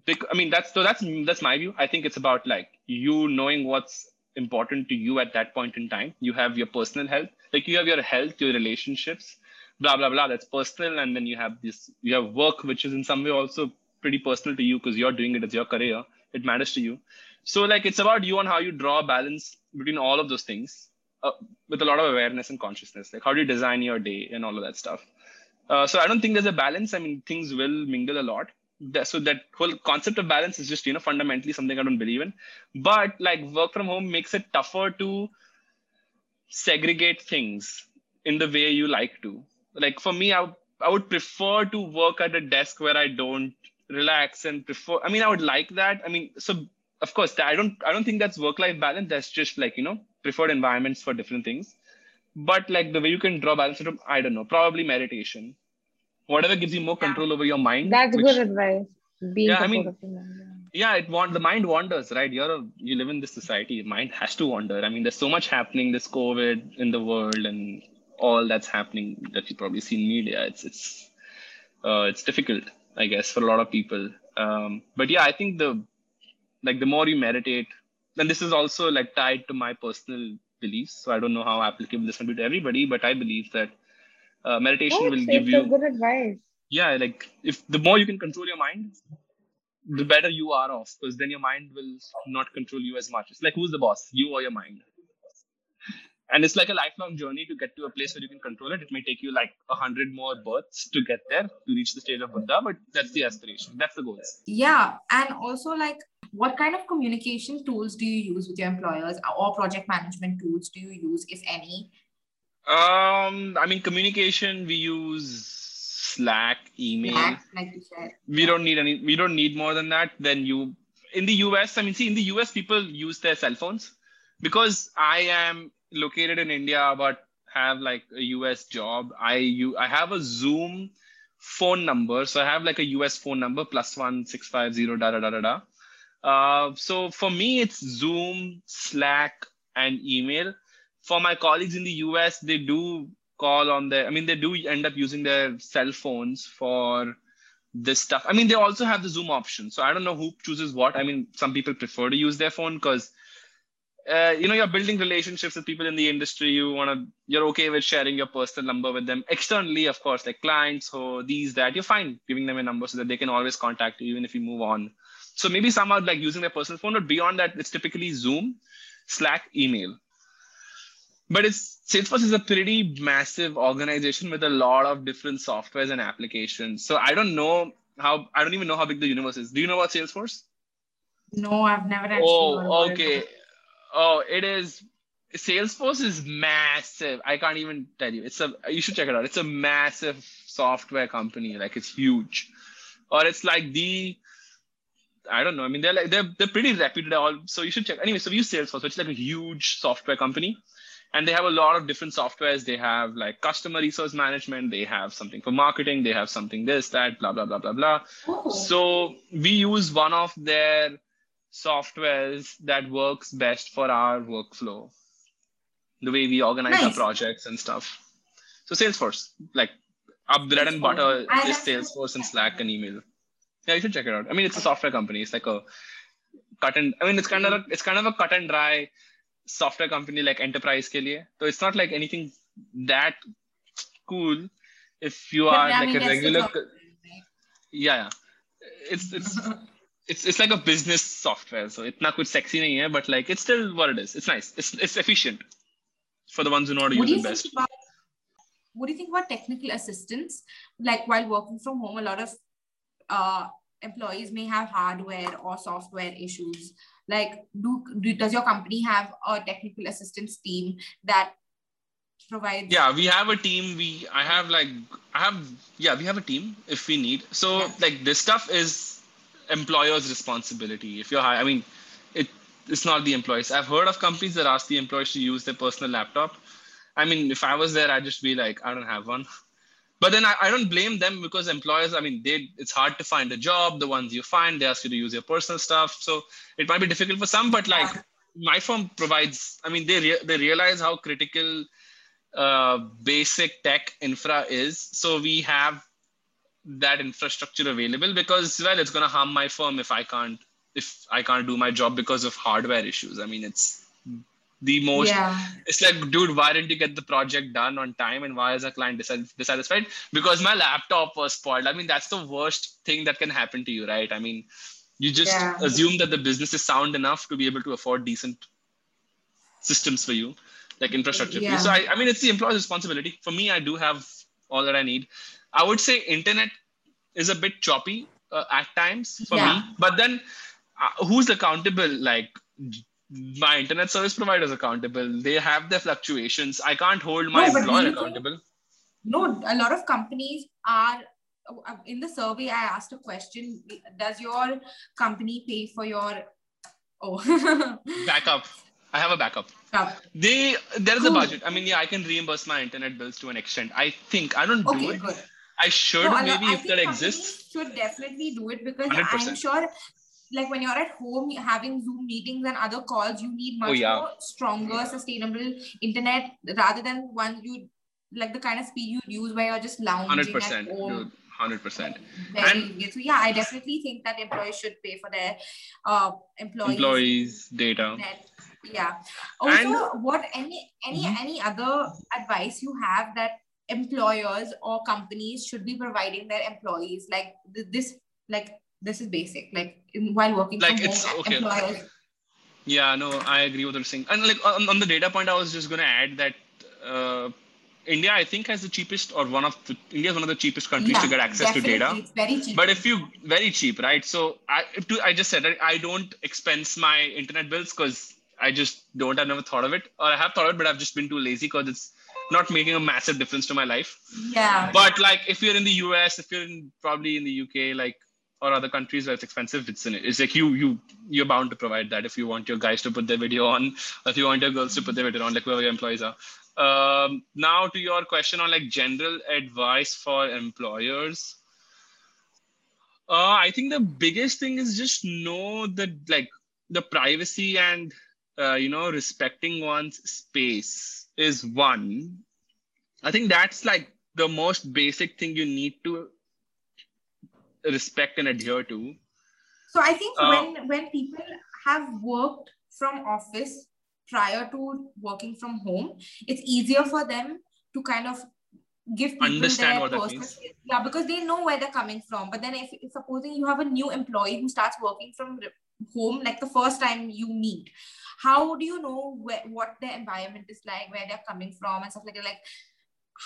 bec- i mean that's so that's that's my view. I think it's about like you knowing what's important to you at that point in time. You have your personal health. Like you have your health your relationships blah blah blah. That's personal. And then you have this you have work which is in some way also pretty personal to you because you're doing it as your career. It matters to you. So like it's about you and how you draw a balance between all of those things uh, with a lot of awareness and consciousness like how do you design your day and all of that stuff. Uh, so i don't think there's a balance. I mean things will mingle a lot. So that whole concept of balance is just you know fundamentally something i don't believe in. But like work from home makes it tougher to segregate things in the way you like to. Like for me I, I would prefer to work at a desk where i don't relax and prefer i mean i would like that. I mean so of course i don't i don't think that's work life balance. That's just like you know preferred environments for different things. But like the way you can draw balance from i don't know probably meditation. Whatever gives you more control over your mind That's which- good advice. Being Yeah, I mean- supportive in that, yeah. it want the mind wanders right? You're a, you live in this society. Mind has to wander. I mean there's so much happening this covid in the world and all that's happening that you probably see in media. It's it's uh, it's difficult i guess for a lot of people. Um, but yeah i think the like the more you meditate and this is also like tied to my personal beliefs. So i don't know how applicable this will be to everybody but i believe that uh, meditation yeah. will give it's you a good advice. yeah like if the more you can control your mind the better you are off because then your mind will not control you as much. It's like who's the boss? You or your mind. And it's like a lifelong journey to get to a place where you can control it. It may take you like a hundred more births to get there to reach the stage of buddha but that's the aspiration. That's the goal. Yeah, and also like what kind of communication tools do you use with your employers or project management tools do you use, if any? Um, I mean, communication we use Slack, email. Slack, like you said. We don't need any. We don't need more than that. Then you in the US. I mean, see, in the US, people use their cell phones because I am located in India, but have like a US job. I you I have a Zoom phone number, so I have like a US phone number plus one six five zero da da da da da. Uh, so for me, it's Zoom, Slack, and email. For my colleagues in the US, they do call on their. I mean, they do end up using their cell phones for this stuff. I mean, they also have the Zoom option. So I don't know who chooses what. I mean, some people prefer to use their phone because uh, you know you're building relationships with people in the industry you want to you're okay with sharing your personal number with them externally of course like clients or these that you're fine giving them a number so that they can always contact you even if you move on so maybe some are like using their personal phone but beyond that it's typically zoom slack email but it's salesforce is a pretty massive organization with a lot of different softwares and applications so i don't know how i don't even know how big the universe is do you know about salesforce no i've never actually oh okay Oh, it is. Salesforce is massive. I can't even tell you. It's a. You should check it out. It's a massive software company. Like it's huge, or it's like the. I don't know. I mean, they're like they're they're pretty reputed. All so you should check. Anyway, so we use Salesforce, which is like a huge software company, and they have a lot of different softwares. They have like customer resource management. They have something for marketing. They have something this that blah blah blah blah blah. Oh. So we use one of their softwares that works best for our workflow, the way we organize nice. our projects and stuff. So Salesforce, like our bread and butter is Salesforce and Slack and email. Yeah, you should check it out. I mean, it's a software company. It's like a cut and I mean, it's kind of a, it's kind of a cut and dry software company like enterprise ke liye. So it's not like anything that cool if you are like a regular. Yeah, yeah. It's it's [LAUGHS] it's it's like a business software, so it's not good sexy nahi hai, but like it's still what it is. It's nice. It's it's efficient for the ones who know how to what use it best. About, what do you think about technical assistance? Like while working from home, a lot of uh, employees may have hardware or software issues. Like, do, do does your company have a technical assistance team that provides? Yeah, we have a team. We I have like I have yeah we have a team if we need. So yeah. like this stuff is employer's responsibility. If you're high, I mean, it it's not the employees. I've heard of companies that ask the employees to use their personal laptop. I mean, if I was there, I'd just be like, I don't have one. [LAUGHS] But then I, I don't blame them because employers, I mean, they it's hard to find a job. The ones you find, they ask you to use your personal stuff. So it might be difficult for some, but like my firm provides, I mean, they re- they realize how critical uh, basic tech infra is. So we have that infrastructure available because well it's going to harm my firm if i can't if i can't do my job because of hardware issues i mean it's the most yeah. it's like dude why didn't you get the project done on time and why is a client dissatisfied because my laptop was spoiled i mean that's the worst thing that can happen to you right i mean you just yeah. assume that the business is sound enough to be able to afford decent systems for you like infrastructure yeah. so I, I mean it's the employer's responsibility for me i do have all that i need I would say internet is a bit choppy uh, at times for yeah. me. But then uh, who's accountable? Like my internet service provider is accountable. They have their fluctuations. I can't hold my no, employer accountable. No, a lot of companies are uh, in the survey. I asked a question: Does your company pay for your [LAUGHS] oh backup? I have a backup. Yeah. They there is cool. a budget. I mean, yeah, I can reimburse my internet bills to an extent. I think I don't okay, do it. Good. I should no, maybe if that exists. Should definitely do it because i am sure like when you're at home having zoom meetings and other calls you need much oh, yeah. more stronger sustainable internet rather than one you like the kind of speed you use where you're just lounging 100% at home. Hundred percent. And so yeah, I definitely think that employees should pay for their uh, employees, employees data. Net. Yeah. Also, and, what any any mm-hmm. any other advice you have that employers or companies should be providing their employees like this like this is basic like in, while working like from it's home, okay employers... yeah no i agree with what you're saying and like on, on the data point i was just going to add that uh, India, I think, has the cheapest or one of the India is one of the cheapest countries yeah, to get access to data. It's very cheap. But if you very cheap, right? So I, to, I just said I don't expense my internet bills because I just don't. I've never thought of it, or I have thought of it, but I've just been too lazy because it's not making a massive difference to my life. Yeah. But like if you're in the US, if you're in probably in the UK, like or other countries where it's expensive, it's in it. It's like you you you're bound to provide that if you want your guys to put their video on, if you want your girls to put their video on, like whoever your employees are. Um, now to your question on like general advice for employers. Uh, I think the biggest thing is just know that like the privacy and uh, you know respecting one's space is one. I think that's like the most basic thing you need to respect and adhere to. So I think Uh, when when people have worked from office prior to working from home, it's easier for them to kind of give people Understand their what that means. yeah because they know where they're coming from. But then if, if supposing you have a new employee who starts working from home like the first time you meet, how do you know where, what their environment is like, where they're coming from, and stuff like that? Like,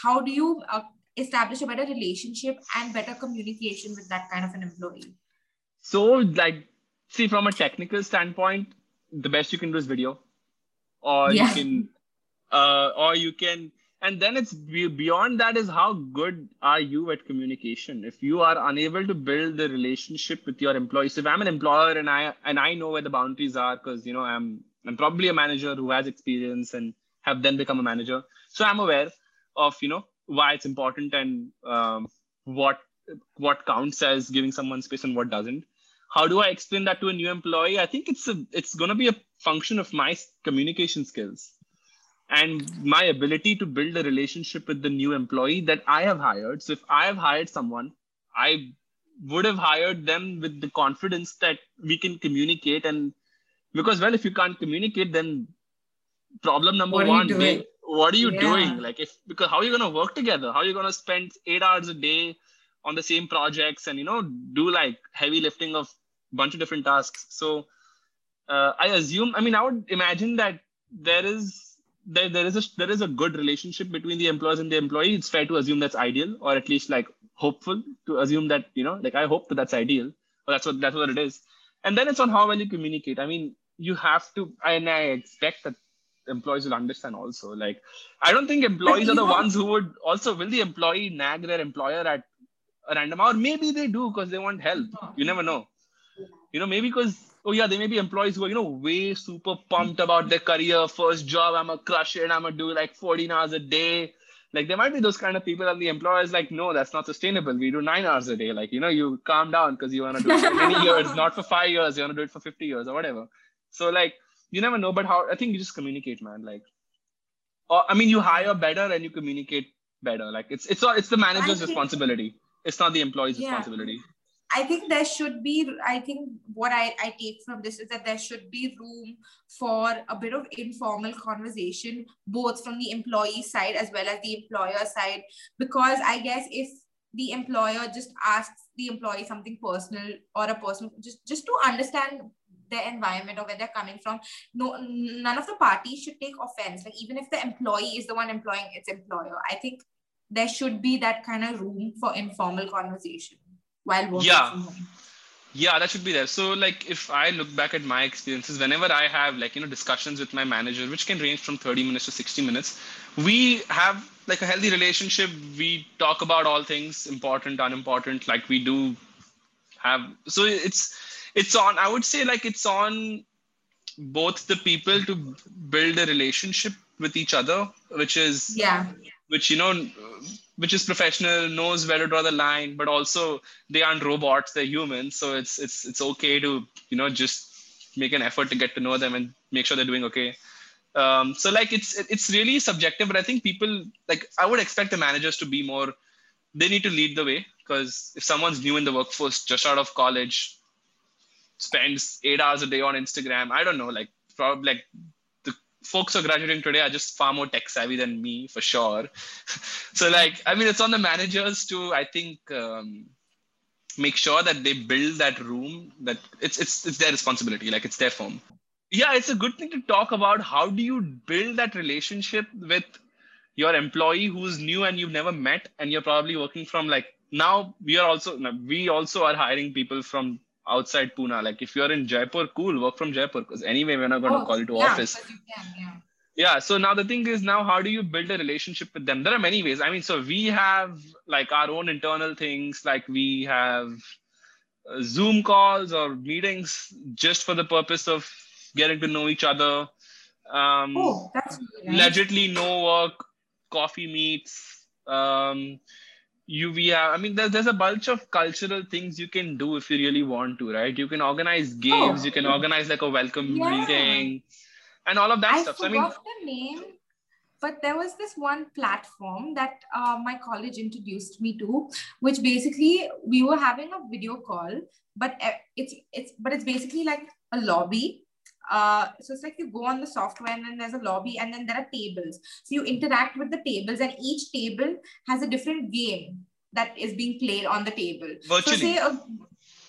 how do you uh, establish a better relationship and better communication with that kind of an employee? So, like, see, from a technical standpoint, the best you can do is video, or Yeah. you can, uh, or you can, and then it's beyond that is how good are you at communication. If you are unable to build the relationship with your employees, if I'm an employer and I and I know where the boundaries are, because you know I'm I'm probably a manager who has experience and have then become a manager, so I'm aware of you know why it's important and um, what what counts as giving someone space and what doesn't. How do i explain that to a new employee? I think it's a it's going to be a function of my communication skills and my ability to build a relationship with the new employee that i have hired. So if i have hired someone i would have hired them with the confidence that we can communicate and because well if you can't communicate then problem number What are you one? What are you Yeah. doing? Like if because how are you going to work together? How are you going to spend eight hours a day on the same projects and you know do like heavy lifting of bunch of different tasks? So uh, i assume i mean i would imagine that there is there, there is a there is a good relationship between the employers and the employee. It's fair to assume that's ideal or at least like hopeful to assume that you know like i hope that that's ideal. Or that's what that's what it is. And then it's on how well you communicate. I mean you have to and i expect that employees will understand also. Like i don't think employees are the ones who would also will the employee nag their employer at a random hour? Maybe they do because they want help. You never know. You know maybe because oh yeah there may be employees who are you know way super pumped about their career. First job i'm gonna crush it i'm gonna do like 14 hours a day. Like there might be those kind of people and the employer is like no that's not sustainable. We do nine hours a day. Like you know you calm down because you want to do it for many [LAUGHS] years not for five years. You want to do it for 50 years or whatever. So like you never know but how i think you just communicate man like or i mean you hire better and you communicate better like it's it's it's the manager's think- responsibility it's not the employee's Yeah. responsibility I think there should be, I think what I, I take from this is that there should be room for a bit of informal conversation, both from the employee side as well as the employer side. Because I guess if the employer just asks the employee something personal or a personal, just, just to understand their environment or where they're coming from, no none of the parties should take offense. Like even if the employee is the one employing its employer, I think there should be that kind of room for informal conversation while working Yeah. from home. yeah that should be there so like if i look back at my experiences whenever i have like you know discussions with my manager which can range from 30 minutes to 60 minutes we have like a healthy relationship we talk about all things important unimportant like we do have so it's it's on i would say like it's on both the people to build a relationship with each other which is Yeah. which you know which is professional knows where to draw the line but also they aren't robots they're humans so it's it's it's okay to you know just make an effort to get to know them and make sure they're doing okay um, so like it's it's really subjective but i think people like i would expect the managers to be more they need to lead the way because if someone's new in the workforce just out of college spends eight hours a day on instagram. I don't know like probably like the folks who are graduating today are just far more tech savvy than me for sure. [LAUGHS] So like i mean it's on the managers to i think um, make sure that they build that room that it's it's it's their responsibility like it's their firm. Yeah it's a good thing to talk about how do you build that relationship with your employee who's new and you've never met and you're probably working from like now we are also we also are hiring people from outside Pune. Like if you're in Jaipur, cool, work from Jaipur because anyway we're not going to Oh, call you to yeah, office. can, yeah. yeah so now the thing is now how do you build a relationship with them there are many ways i mean so we have like our own internal things like we have uh, zoom calls or meetings just for the purpose of getting to know each other um Oh, that's really nice. allegedly no work coffee meets um you we have i mean there's, there's a bunch of cultural things you can do if you really want to right you can organize games Oh. you can organize like a welcome Yeah. greeting and all of that I stuff so i mean forgot the name, but there was this one platform that uh, my college introduced me to, which basically we were having a video call, but uh, it's it's but it's basically like a lobby. Uh, so it's like you go on the software and then there's a lobby and then there are tables. So you interact with the tables and each table has a different game that is being played on the table. virtually So say, uh,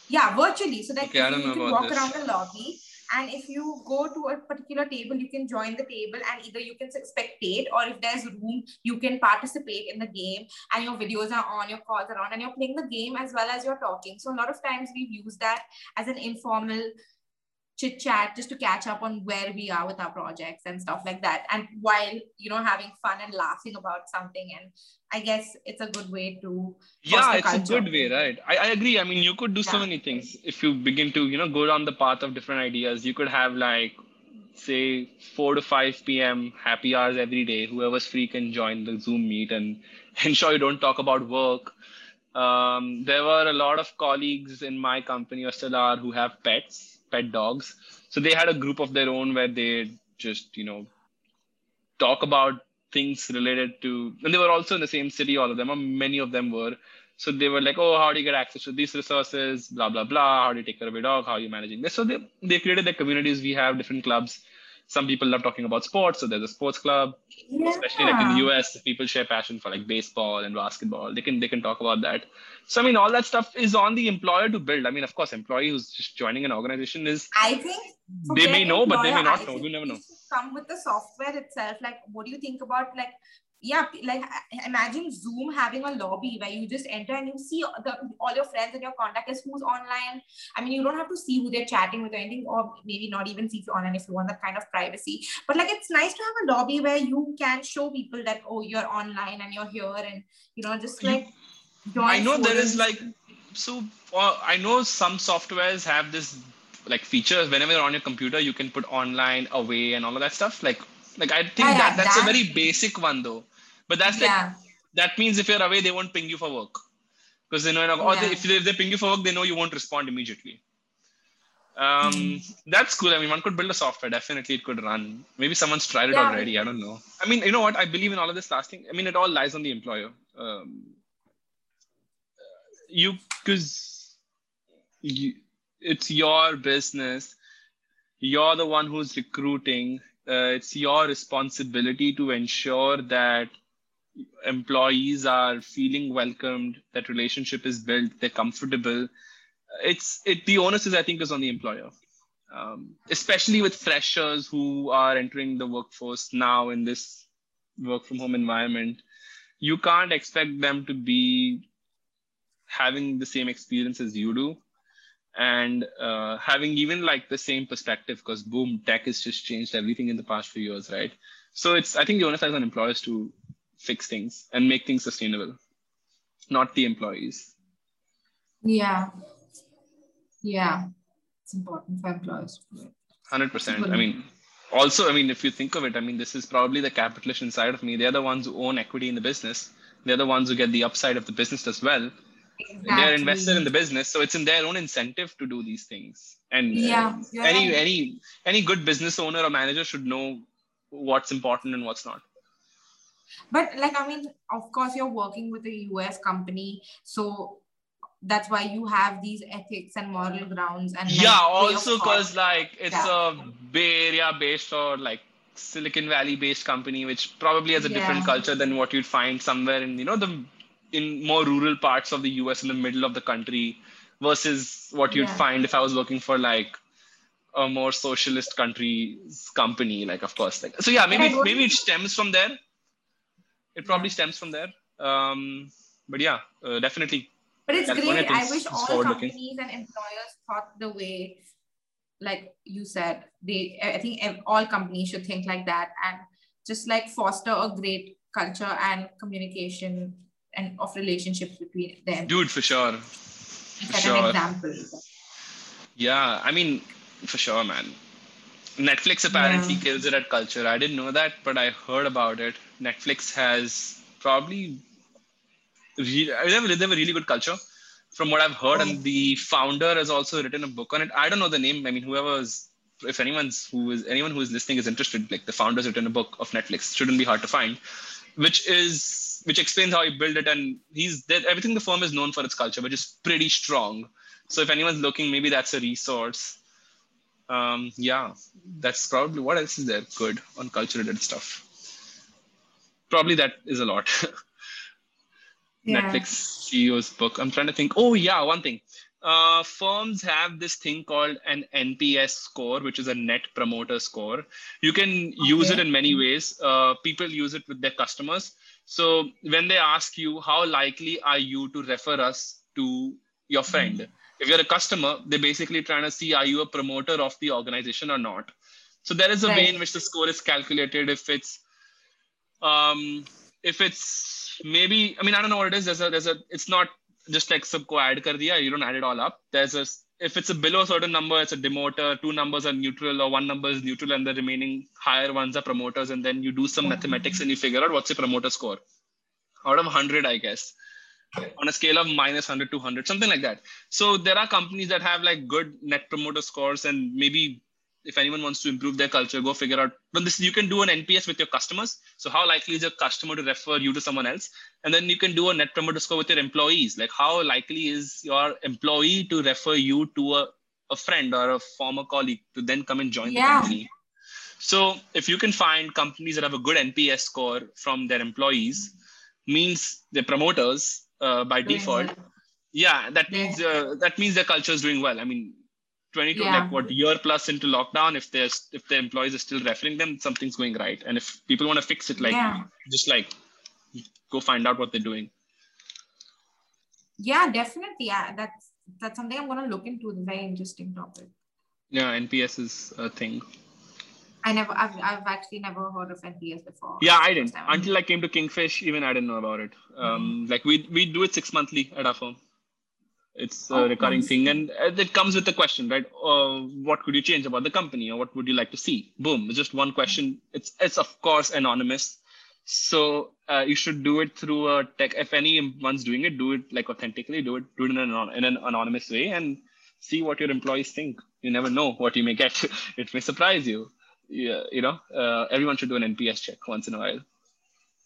yeah, virtually. So that Okay, you, you can walk this. around the lobby, and if you go to a particular table, you can join the table, and either you can spectate, or if there's room, you can participate in the game, and your videos are on, your calls are on, and you're playing the game as well as you're talking. So a lot of times we've used that as an informal chit chat just to catch up on where we are with our projects and stuff like that. And while you know having fun and laughing about something and i guess it's a good way to yeah it's a good way right? I, I agree. I mean you could do so many things if you begin to you know go down the path of different ideas. You could have like say 4 to 5 p.m happy hours every day. Whoever's free can join the zoom meet and [LAUGHS] ensure you don't talk about work. Um, there were a lot of colleagues in my company or still are who have pets pet dogs. So they had a group of their own where they just you know talk about things related to and they were also in the same city all of them or many of them were. So they were like oh how do you get access to these resources? Blah blah blah. How do you take care of your dog? How are you managing this? So they, they created their communities. We have different clubs some people love talking about sports so there's a sports club especially like in the us people share passion for like baseball and basketball they can they can talk about that so i mean all that stuff is on the employer to build i mean of course employee who's just joining an organization is I think They may know, but they may not I know. You never know. Come with the software itself. Like, what do you think about like, yeah, like imagine Zoom having a lobby where you just enter and you see the, all your friends and your contact list who's online. I mean, you don't have to see who they're chatting with or anything, or maybe not even see if you're online if you want that kind of privacy. But like, it's nice to have a lobby where you can show people that oh, you're online and you're here, and you know, just like. I know there is like so uh, I know some softwares have this like features whenever you're on your computer you can put online away and all of that stuff like like I think Yeah, yeah, that that's a very basic one though. But that's like yeah, that means if you're away they won't ping you for work. Because they know or they, if, they, if they ping you for work they know you won't respond immediately. Um that's cool. I mean one could build a software. Definitely it could run. Maybe someone's tried it Yeah. already. I don't know. I mean you know what? I believe in all of this last thing i mean it all lies on the employer. Um you because you, it's your business. You're the one who's recruiting uh, it's your responsibility to ensure that employees are feeling welcomed that relationship is built they're comfortable. It's it the onus is i think is on the employer. Um, especially with freshers who are entering the workforce now in this work from home environment you can't expect them to be having the same experience as you do and uh, having even like the same perspective because boom tech has just changed everything in the past few years right so it's i think the onus is on employers to fix things and make things sustainable not the employees yeah, yeah. It's important for employers. to do it. 100% i mean also i mean if you think of it i mean this is probably the capitalist inside of me they're the ones who own equity in the business they're the ones who get the upside of the business as well they're invested in the business so it's in their own incentive to do these things. And uh, Yeah, you're any right. any any good business owner or manager should know what's important and what's not. But like, I mean, of course, you're working with a US company, so that's why you have these ethics and moral grounds and yeah also because like it's Yeah. a bay area based or like silicon valley based company which probably has a different culture than what you'd find somewhere in you know the in more rural parts of the us in the middle of the country versus what you'd Yeah. find if i was working for like a more socialist country's company like of course like so yeah maybe maybe it stems from there it probably stems from there um but yeah uh, definitely But it's California great. I wish all companies and employers thought the way, like you said, they. I think all companies should think like that. And just like foster a great culture and communication and of relationships between them. Dude, for sure. For sure. an example. Yeah, I mean, for sure, man. Netflix apparently Yeah. kills it at culture. I didn't know that, but I heard about it. Netflix has probably re- they have, they have a really good culture, from what I've heard, and oh. the founder has also written a book on it. I don't know the name. I mean, whoever's if anyone's who is anyone who is listening is interested, like the founder's written a book of Netflix. Shouldn't be hard to find, which is which explains how he built it, and he's that everything the firm is known for its culture, which is pretty strong. So if anyone's looking, maybe that's a resource. Um, yeah, that's probably what else is there good on culture related stuff. Probably that is a lot. [LAUGHS] Yeah. Netflix CEO's book. I'm trying to think. Oh yeah, one thing. Uh, firms have this thing called an NPS score, which is a Net Promoter Score. You can use it in many ways. Uh, people use it with their customers. So when they ask you, how likely are you to refer us to your friend? If you're a customer, they're basically trying to see, are you a promoter of the organization or not? So there is a way in which the score is calculated. If it's, um, if it's maybe, I mean, I don't know what it is. There's a, there's a, it's not just like subco add kar diya. You don't add it all up. There's a, if it's a below a certain number, it's a demoter. Two numbers are neutral, or one number is neutral, and the remaining higher ones are promoters. And then you do some mathematics and you figure out what's your promoter score out of 100, I guess, on a scale of minus 100 to 100, something like that. So there are companies that have like good net promoter scores, and maybe if anyone wants to improve their culture, go figure out. But this you can do an NPS with your customers. So how likely is your customer to refer you to someone else? And then you can do a net promoter score with your employees. Like how likely is your employee to refer you to a, a friend or a former colleague to then come and join Yeah. the company? So if you can find companies that have a good NPS score from their employees, means they're promoters uh, by default. Yeah, that means uh, that means their culture is doing well. I mean, 22 Yeah. like what year plus into lockdown, if there's if the employees are still referring them, something's going right. And if people want to fix it, like Yeah. just like go find out what they're doing. Yeah, definitely. Yeah, that's that's something I'm gonna look into. It's a very interesting topic. Yeah, NPS is a thing. I never, I've, I've actually never heard of NPS before. Yeah, I didn't until I came to Kingfish. Even I didn't know about it. Um, like we we do it six monthly at our firm. It's a Oh, recurring thing, and uh, it comes with the question, right? Uh, what could you change about the company, or what would you like to see? Boom, it's just one question. It's it's of course anonymous, so uh, you should do it through a tech. If anyone's doing it, do it like authentically. Do it do it in an in an anonymous way, and see what your employees think. You never know what you may get. [LAUGHS] it may surprise you. Yeah, you know, uh, everyone should do an NPS check once in a while.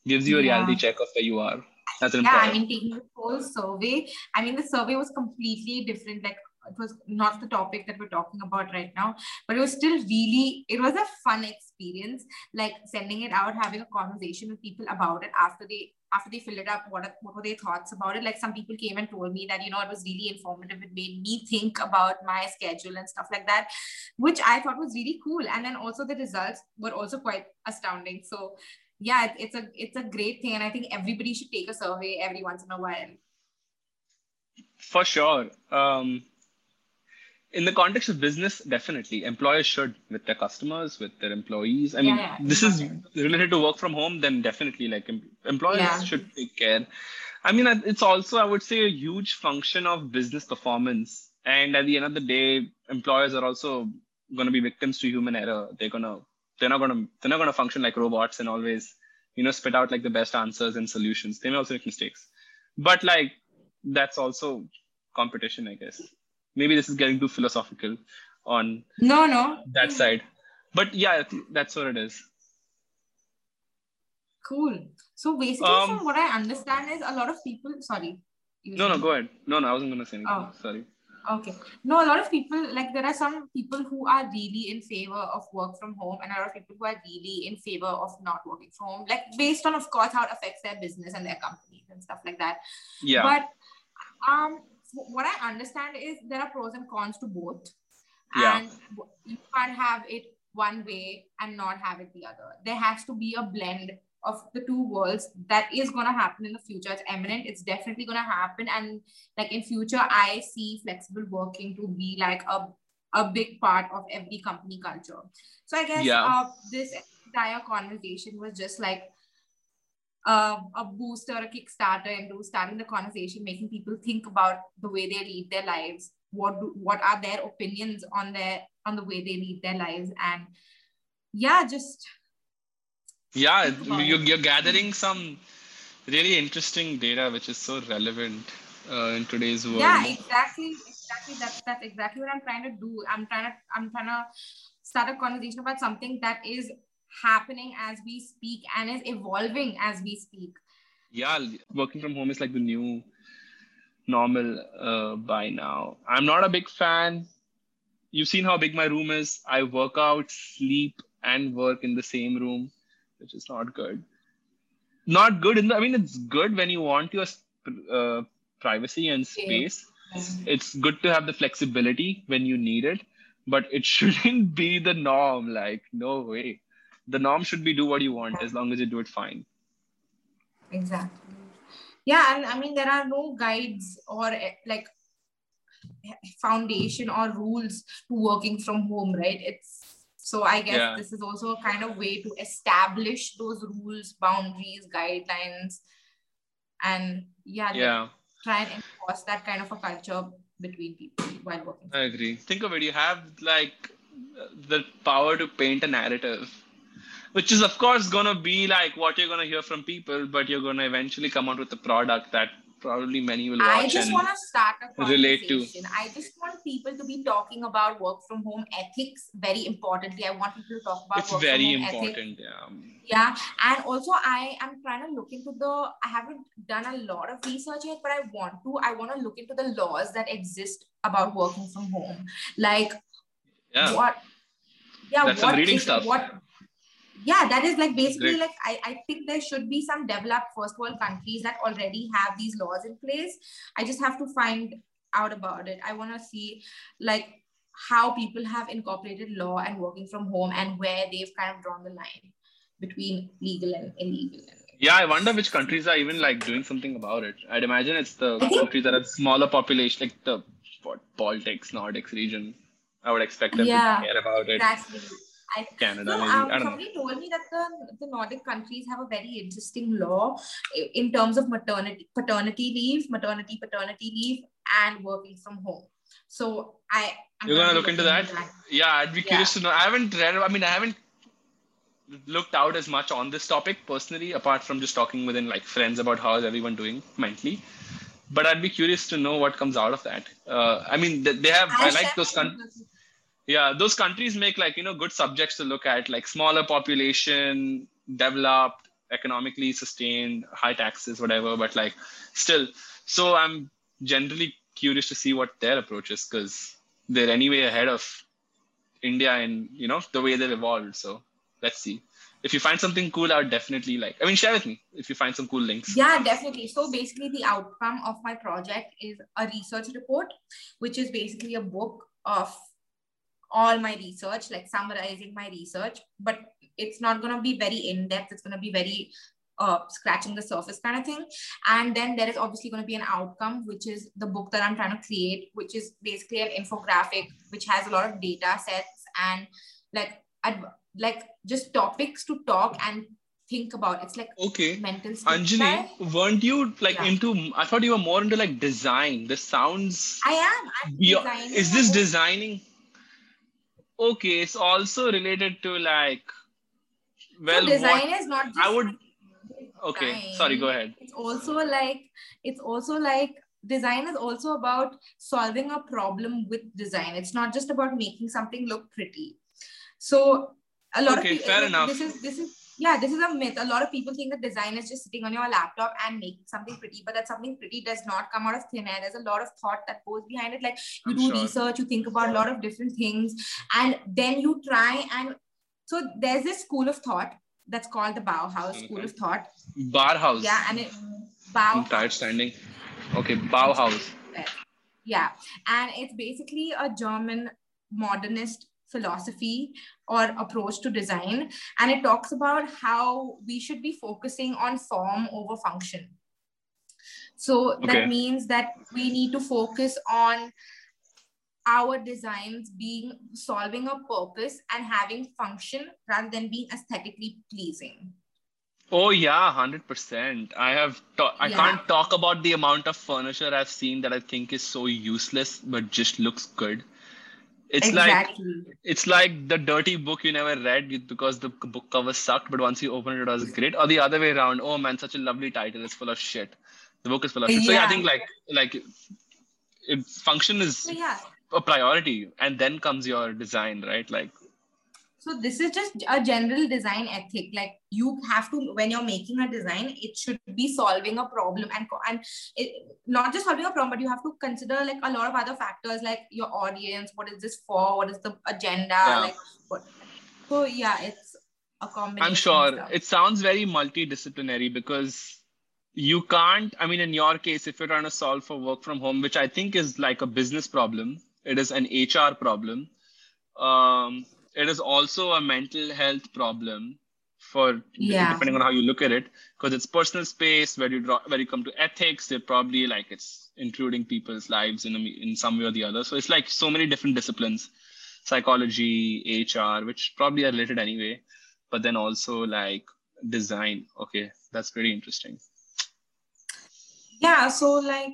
Gives you a Yeah. reality check of where you are as an yeah. I mean, taking the whole survey, I mean, the survey was completely different. Like, it was not the topic that we're talking about right now, but it was still really, it was a fun experience. Like, sending it out, having a conversation with people about it after they after they filled it up what, are- what were their thoughts about it like some people came and told me that you know it was really informative it made me think about my schedule and stuff like that which i thought was really cool and then also the results were also quite astounding so yeah it, it's a it's a great thing and i think everybody should take a survey every once in a while For sure. Um, in the context of business, definitely employers should with their customers, with their employees. I mean, Yeah, yeah, this is related to work from home. Then definitely, like em- employers Yeah. should take care. I mean, uh, it's also, I would say, a huge function of business performance. And at the end of the day, employers are also going to be victims to human error. They're gonna, they're not gonna, they're not gonna function like robots and always, you know, spit out like the best answers and solutions. They may also make mistakes, but like that's also competition, I guess. Maybe this is getting too philosophical on no no that side, but yeah, that's what it is. cool so basically Um, from what i understand is a lot of people sorry No, no, go ahead. No, no, I wasn't gonna say anything. Oh. Sorry. Okay. No, a lot of people, like there are some people who are really in favor of work from home and a lot of people who are really in favor of not working from home, like based on, of course, how it affects their business and their companies and stuff like that. Yeah. But um, what I understand is there are pros and cons to both. Yeah. And you can't have it one way and not have it the other. There has to be a blend of the two worlds that is going to happen in the future. It's eminent. It's definitely going to happen. And like in future, I see flexible working to be like a, a big part of every company culture. So I guess Yeah. uh, this entire conversation was just like uh, a booster a kickstarter into starting the conversation, making people think about the way they lead their lives, what do, what are their opinions on their on the way they lead their lives, and yeah, just yeah, you're, you're gathering some really interesting data, which is so relevant uh, in today's world. Yeah, exactly, exactly. That's that's exactly what I'm trying to do. I'm trying to I'm trying to start a conversation about something that is happening as we speak and is evolving as we speak. Yeah, working from home is like the new normal uh, by now. I'm not a big fan. You've seen how big my room is. I work out, sleep, and work in the same room, which is not good. Not good in the, I mean, it's good when you want your uh, privacy and space. Yeah. It's good to have the flexibility when you need it, but it [LAUGHS] shouldn't be the norm. Like, no way the norm should be do what you want as long as you do it fine exactly yeah and i mean there are no guides or eh, like foundation or rules to working from home right it's so i guess yeah. this is also a kind of way to establish those rules boundaries guidelines and yeah, yeah. try and enforce that kind of a culture between people while working i agree think of it you have like the power to paint a narrative which is of course going to be like what you're going to hear from people but you're going to eventually come out with a product that probably many will watch I just want to start a conversation. Relate to. I just want people to be talking about work from home ethics very importantly. I want people to talk about it's very important. Ethics. Yeah. Yeah. And also I am trying to look into the I haven't done a lot of research yet, but I want to. I want to look into the laws that exist about working from home. Like yeah. what yeah, That's what reading is, stuff. what yeah that is like basically Great. like I, I think there should be some developed first world countries that already have these laws in place. I just have to find out about it. I want to see like how people have incorporated law and working from home and where they've kind of drawn the line between legal and illegal. Yeah i wonder which countries are even like doing something about it. I'd imagine it's the countries that have smaller population like the what baltics nordics region. I would expect them yeah, to care about it. Exactly I, Canada. No, um, somebody know. told me that the, the Nordic countries have a very interesting law in terms of maternity, paternity leave, maternity, paternity leave, and working from home. So I. I'm You're gonna look into that? that? Yeah, I'd be curious to know. I haven't read. I mean, I haven't looked out as much on this topic personally, apart from just talking within like friends about how is everyone doing mentally. But I'd be curious to know what comes out of that. Uh, I mean, they, they have. I, I like those countries yeah those countries make like you know good subjects to look at like smaller population developed economically sustained high taxes whatever but like still. So i'm generally curious to see what their approach is because they're anyway ahead of india and you know the way they've evolved so let's see. If you find something cool i would definitely like i mean share with me if you find some cool links. Yeah definitely. So basically the outcome of my project is a research report which is basically a book of all my research, like summarizing my research, but it's not going to be very in depth. It's going to be very uh, scratching the surface kind of thing. And then there is obviously going to be an outcome, which is the book that I'm trying to create, which is basically an infographic, which has a lot of data sets and like, ad- like just topics to talk and think about. It's like okay, mental. Anjali, weren't you like yeah. into? I thought you were more into like design. This sounds. I am. I'm is this designing? Okay it's also related to like well so design what, is not i would okay design. sorry go ahead it's also like it's also like design is also about solving a problem with design it's not just about making something look pretty so a lot okay, of people fair enough. this is this is yeah, this is a myth. A lot of people think that design is just sitting on your laptop and making something pretty, but that something pretty does not come out of thin air. There's a lot of thought that goes behind it. Like you I'm do sure. research, you think about a lot of different things, and then you try and so there's this school of thought that's called the Bauhaus School of Thought. Bauhaus. Yeah, and it Bauhaus. I'm tired standing. Okay, Bauhaus. Yeah, and it's basically a German modernist philosophy or approach to design. And it talks about how we should be focusing on form over function. So okay. that means that we need to focus on our designs being solving a purpose and having function rather than being aesthetically pleasing. Oh yeah, hundred percent. I have. Ta- I Yeah. can't talk about the amount of furniture I've seen that I think is so useless, but just looks good. It's like it's like the dirty book you never read because the book cover sucked, but once you open it, it was great. Or the other way around. Oh man, such a lovely title. It's full of shit. The book is full of shit. So yeah, I think like like it, function is So yeah. a priority, and then comes your design, right? Like So this is just a general design ethic. Like you have to, when you're making a design, it should be solving a problem and and it, not just solving a problem, but you have to consider like a lot of other factors, like your audience, what is this for, what is the agenda, Yeah. like what. So yeah, it's a combination. I'm sure it sounds very multidisciplinary because you can't, I mean, in your case, if you're trying to solve for work from home, which I think is like a business problem, it is an HR problem. Um, it is also a mental health problem for Yeah. depending on how you look at it, because it's personal space where you draw, where you come to ethics. They're probably like it's including people's lives in a, in some way or the other. So it's like so many different disciplines, psychology, HR, which probably are related anyway, but then also like design. Okay, that's pretty interesting. yeah. So like,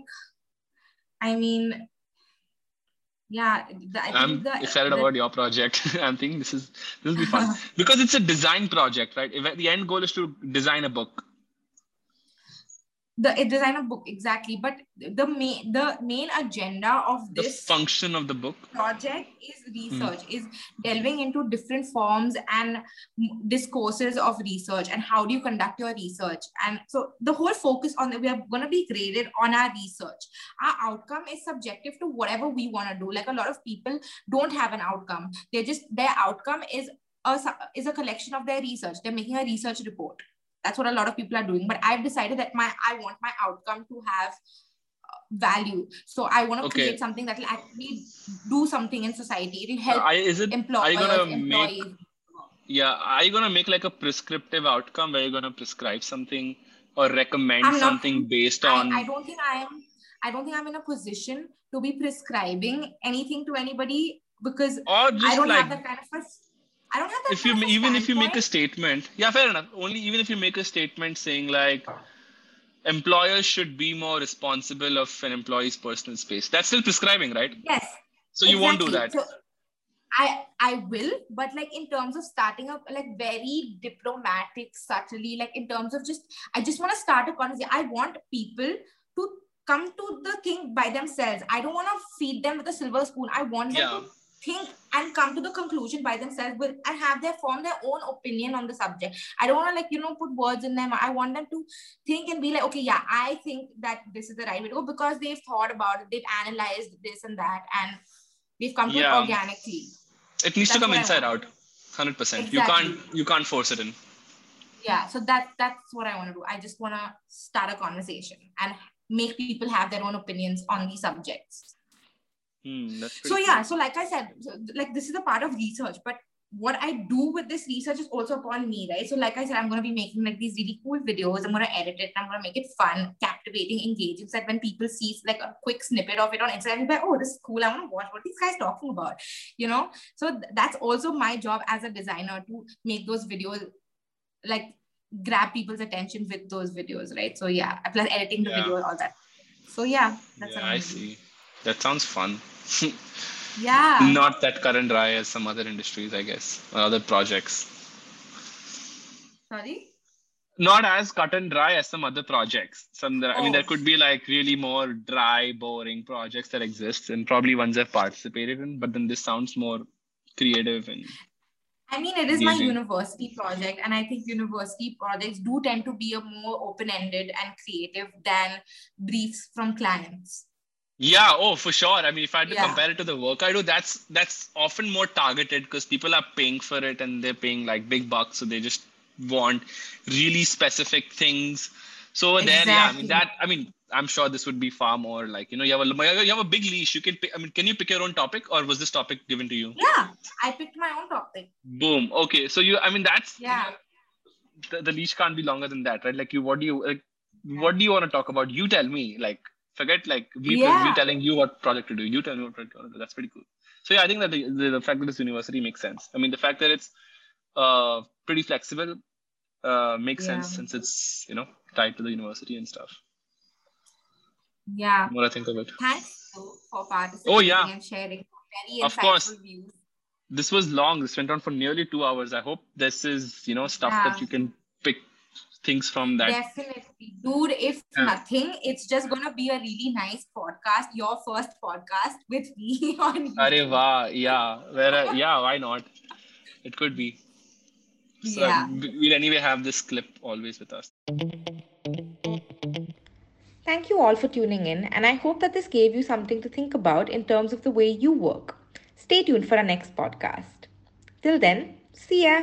I mean, yeah. The, I i'm the, excited the- about your project. [LAUGHS] I'm thinking this is this will be fun [LAUGHS] because it's a design project, right? If the end goal is to design a book. The eh, design of book exactly. But the main the main agenda of The this function of the book. project is research hmm. is delving into different forms and discourses of research and how do you conduct your research. And so the whole focus on we are going to be graded on our research. Our outcome is subjective to whatever we want to do. Like a lot of people don't have an outcome. They just their outcome is a is a collection of their research. They're making a research report that's what a lot of people are doing but i've decided that my i want my outcome to have uh, value so i want to Okay. create something that will actually do something in society it'll help I, is it? Are you gonna make? Yeah. Are you gonna make like a prescriptive outcome where you're gonna prescribe something or recommend not- something based on? I, I don't think I am. I don't think I'm in a position to be prescribing anything to anybody because or I don't like have that kind of a. I don't have that. if you even if you make a statement yeah fair enough only even if you make a statement saying like employers should be more responsible of an employee's personal space that's still prescribing right yes. so you won't do that. So, I I will, but like in terms of starting up, like very diplomatic, subtly, like in terms of just, I just want to start a conversation. I want people to come to the thing by themselves. I don't want to feed them with a silver spoon. I want them yeah to think and come to the conclusion by themselves with and have their form their own opinion on the subject. I don't want to like you know put words in them. I want them to think and be like, okay, yeah, I think that this is the right way to go because they've thought about it, they've analyzed this and that, and they've come to Yeah. it organically. it needs to come inside out 100% you can't you can't force it in Yeah, so that that's what I want to do. I just want to start a conversation and make people have their own opinions on these subjects. Hmm, so pretty yeah so like i said so, like this is a part of research but what i do with this research is also upon me right? So like i said i'm going to be making like these really cool videos. I'm going to edit it i'm going to make it fun captivating engaging so that when people see like a quick snippet of it on instagram they're like oh this is cool. I want to watch what these guys talking about you know? So th- that's also my job as a designer to make those videos like grab people's attention with those videos right? So yeah plus editing the Yeah. video all that. So yeah that's yeah i see. That sounds fun yeah [LAUGHS] not that current and dry as some other industries i guess or other projects sorry not as cut and dry as some other projects. Some, I mean, Oh. there could be like really more dry, boring projects that exist, and probably ones I've participated in. But then this sounds more creative and I mean, it is my university project, and I think university projects do tend to be a more open-ended and creative than briefs from clients. Yeah, oh, for sure. I mean, if I had to Yeah. compare it to the work I do, that's that's often more targeted because people are paying for it and they're paying like big bucks, so they just want really specific things. So over there, yeah, I mean that. I mean, I'm sure this would be far more like you know you have a you have a big leash. You can pick. I mean, can you pick your own topic, or was this topic given to you? Yeah, I picked my own topic. Boom. Okay. So you, I mean, that's Yeah. The, the leash can't be longer than that, right? Like you, what do you like? What do you want to talk about? You tell me. Like Forget like we Yeah. we telling you what project to do. You tell me what project to do. That's pretty cool. So yeah, I think that the, the, the fact that this university makes sense. I mean, the fact that it's uh pretty flexible uh makes sense since it's you know tied to the university and stuff. Yeah. What I think of it. Thanks for participating Oh, yeah. and sharing very Of course. views. This was long. This went on for nearly two hours. I hope this is you know stuff that you can pick things from that. Definitely. Dude, if Yeah. nothing, it's just gonna be a really nice podcast, your first podcast with me [LAUGHS] on Are YouTube. wow, yeah. Where uh, yeah, why not? It could be. So Yeah. we'll anyway have this clip always with us. Thank you all for tuning in, and I hope that this gave you something to think about in terms of the way you work. Stay tuned for our next podcast. Till then, see ya.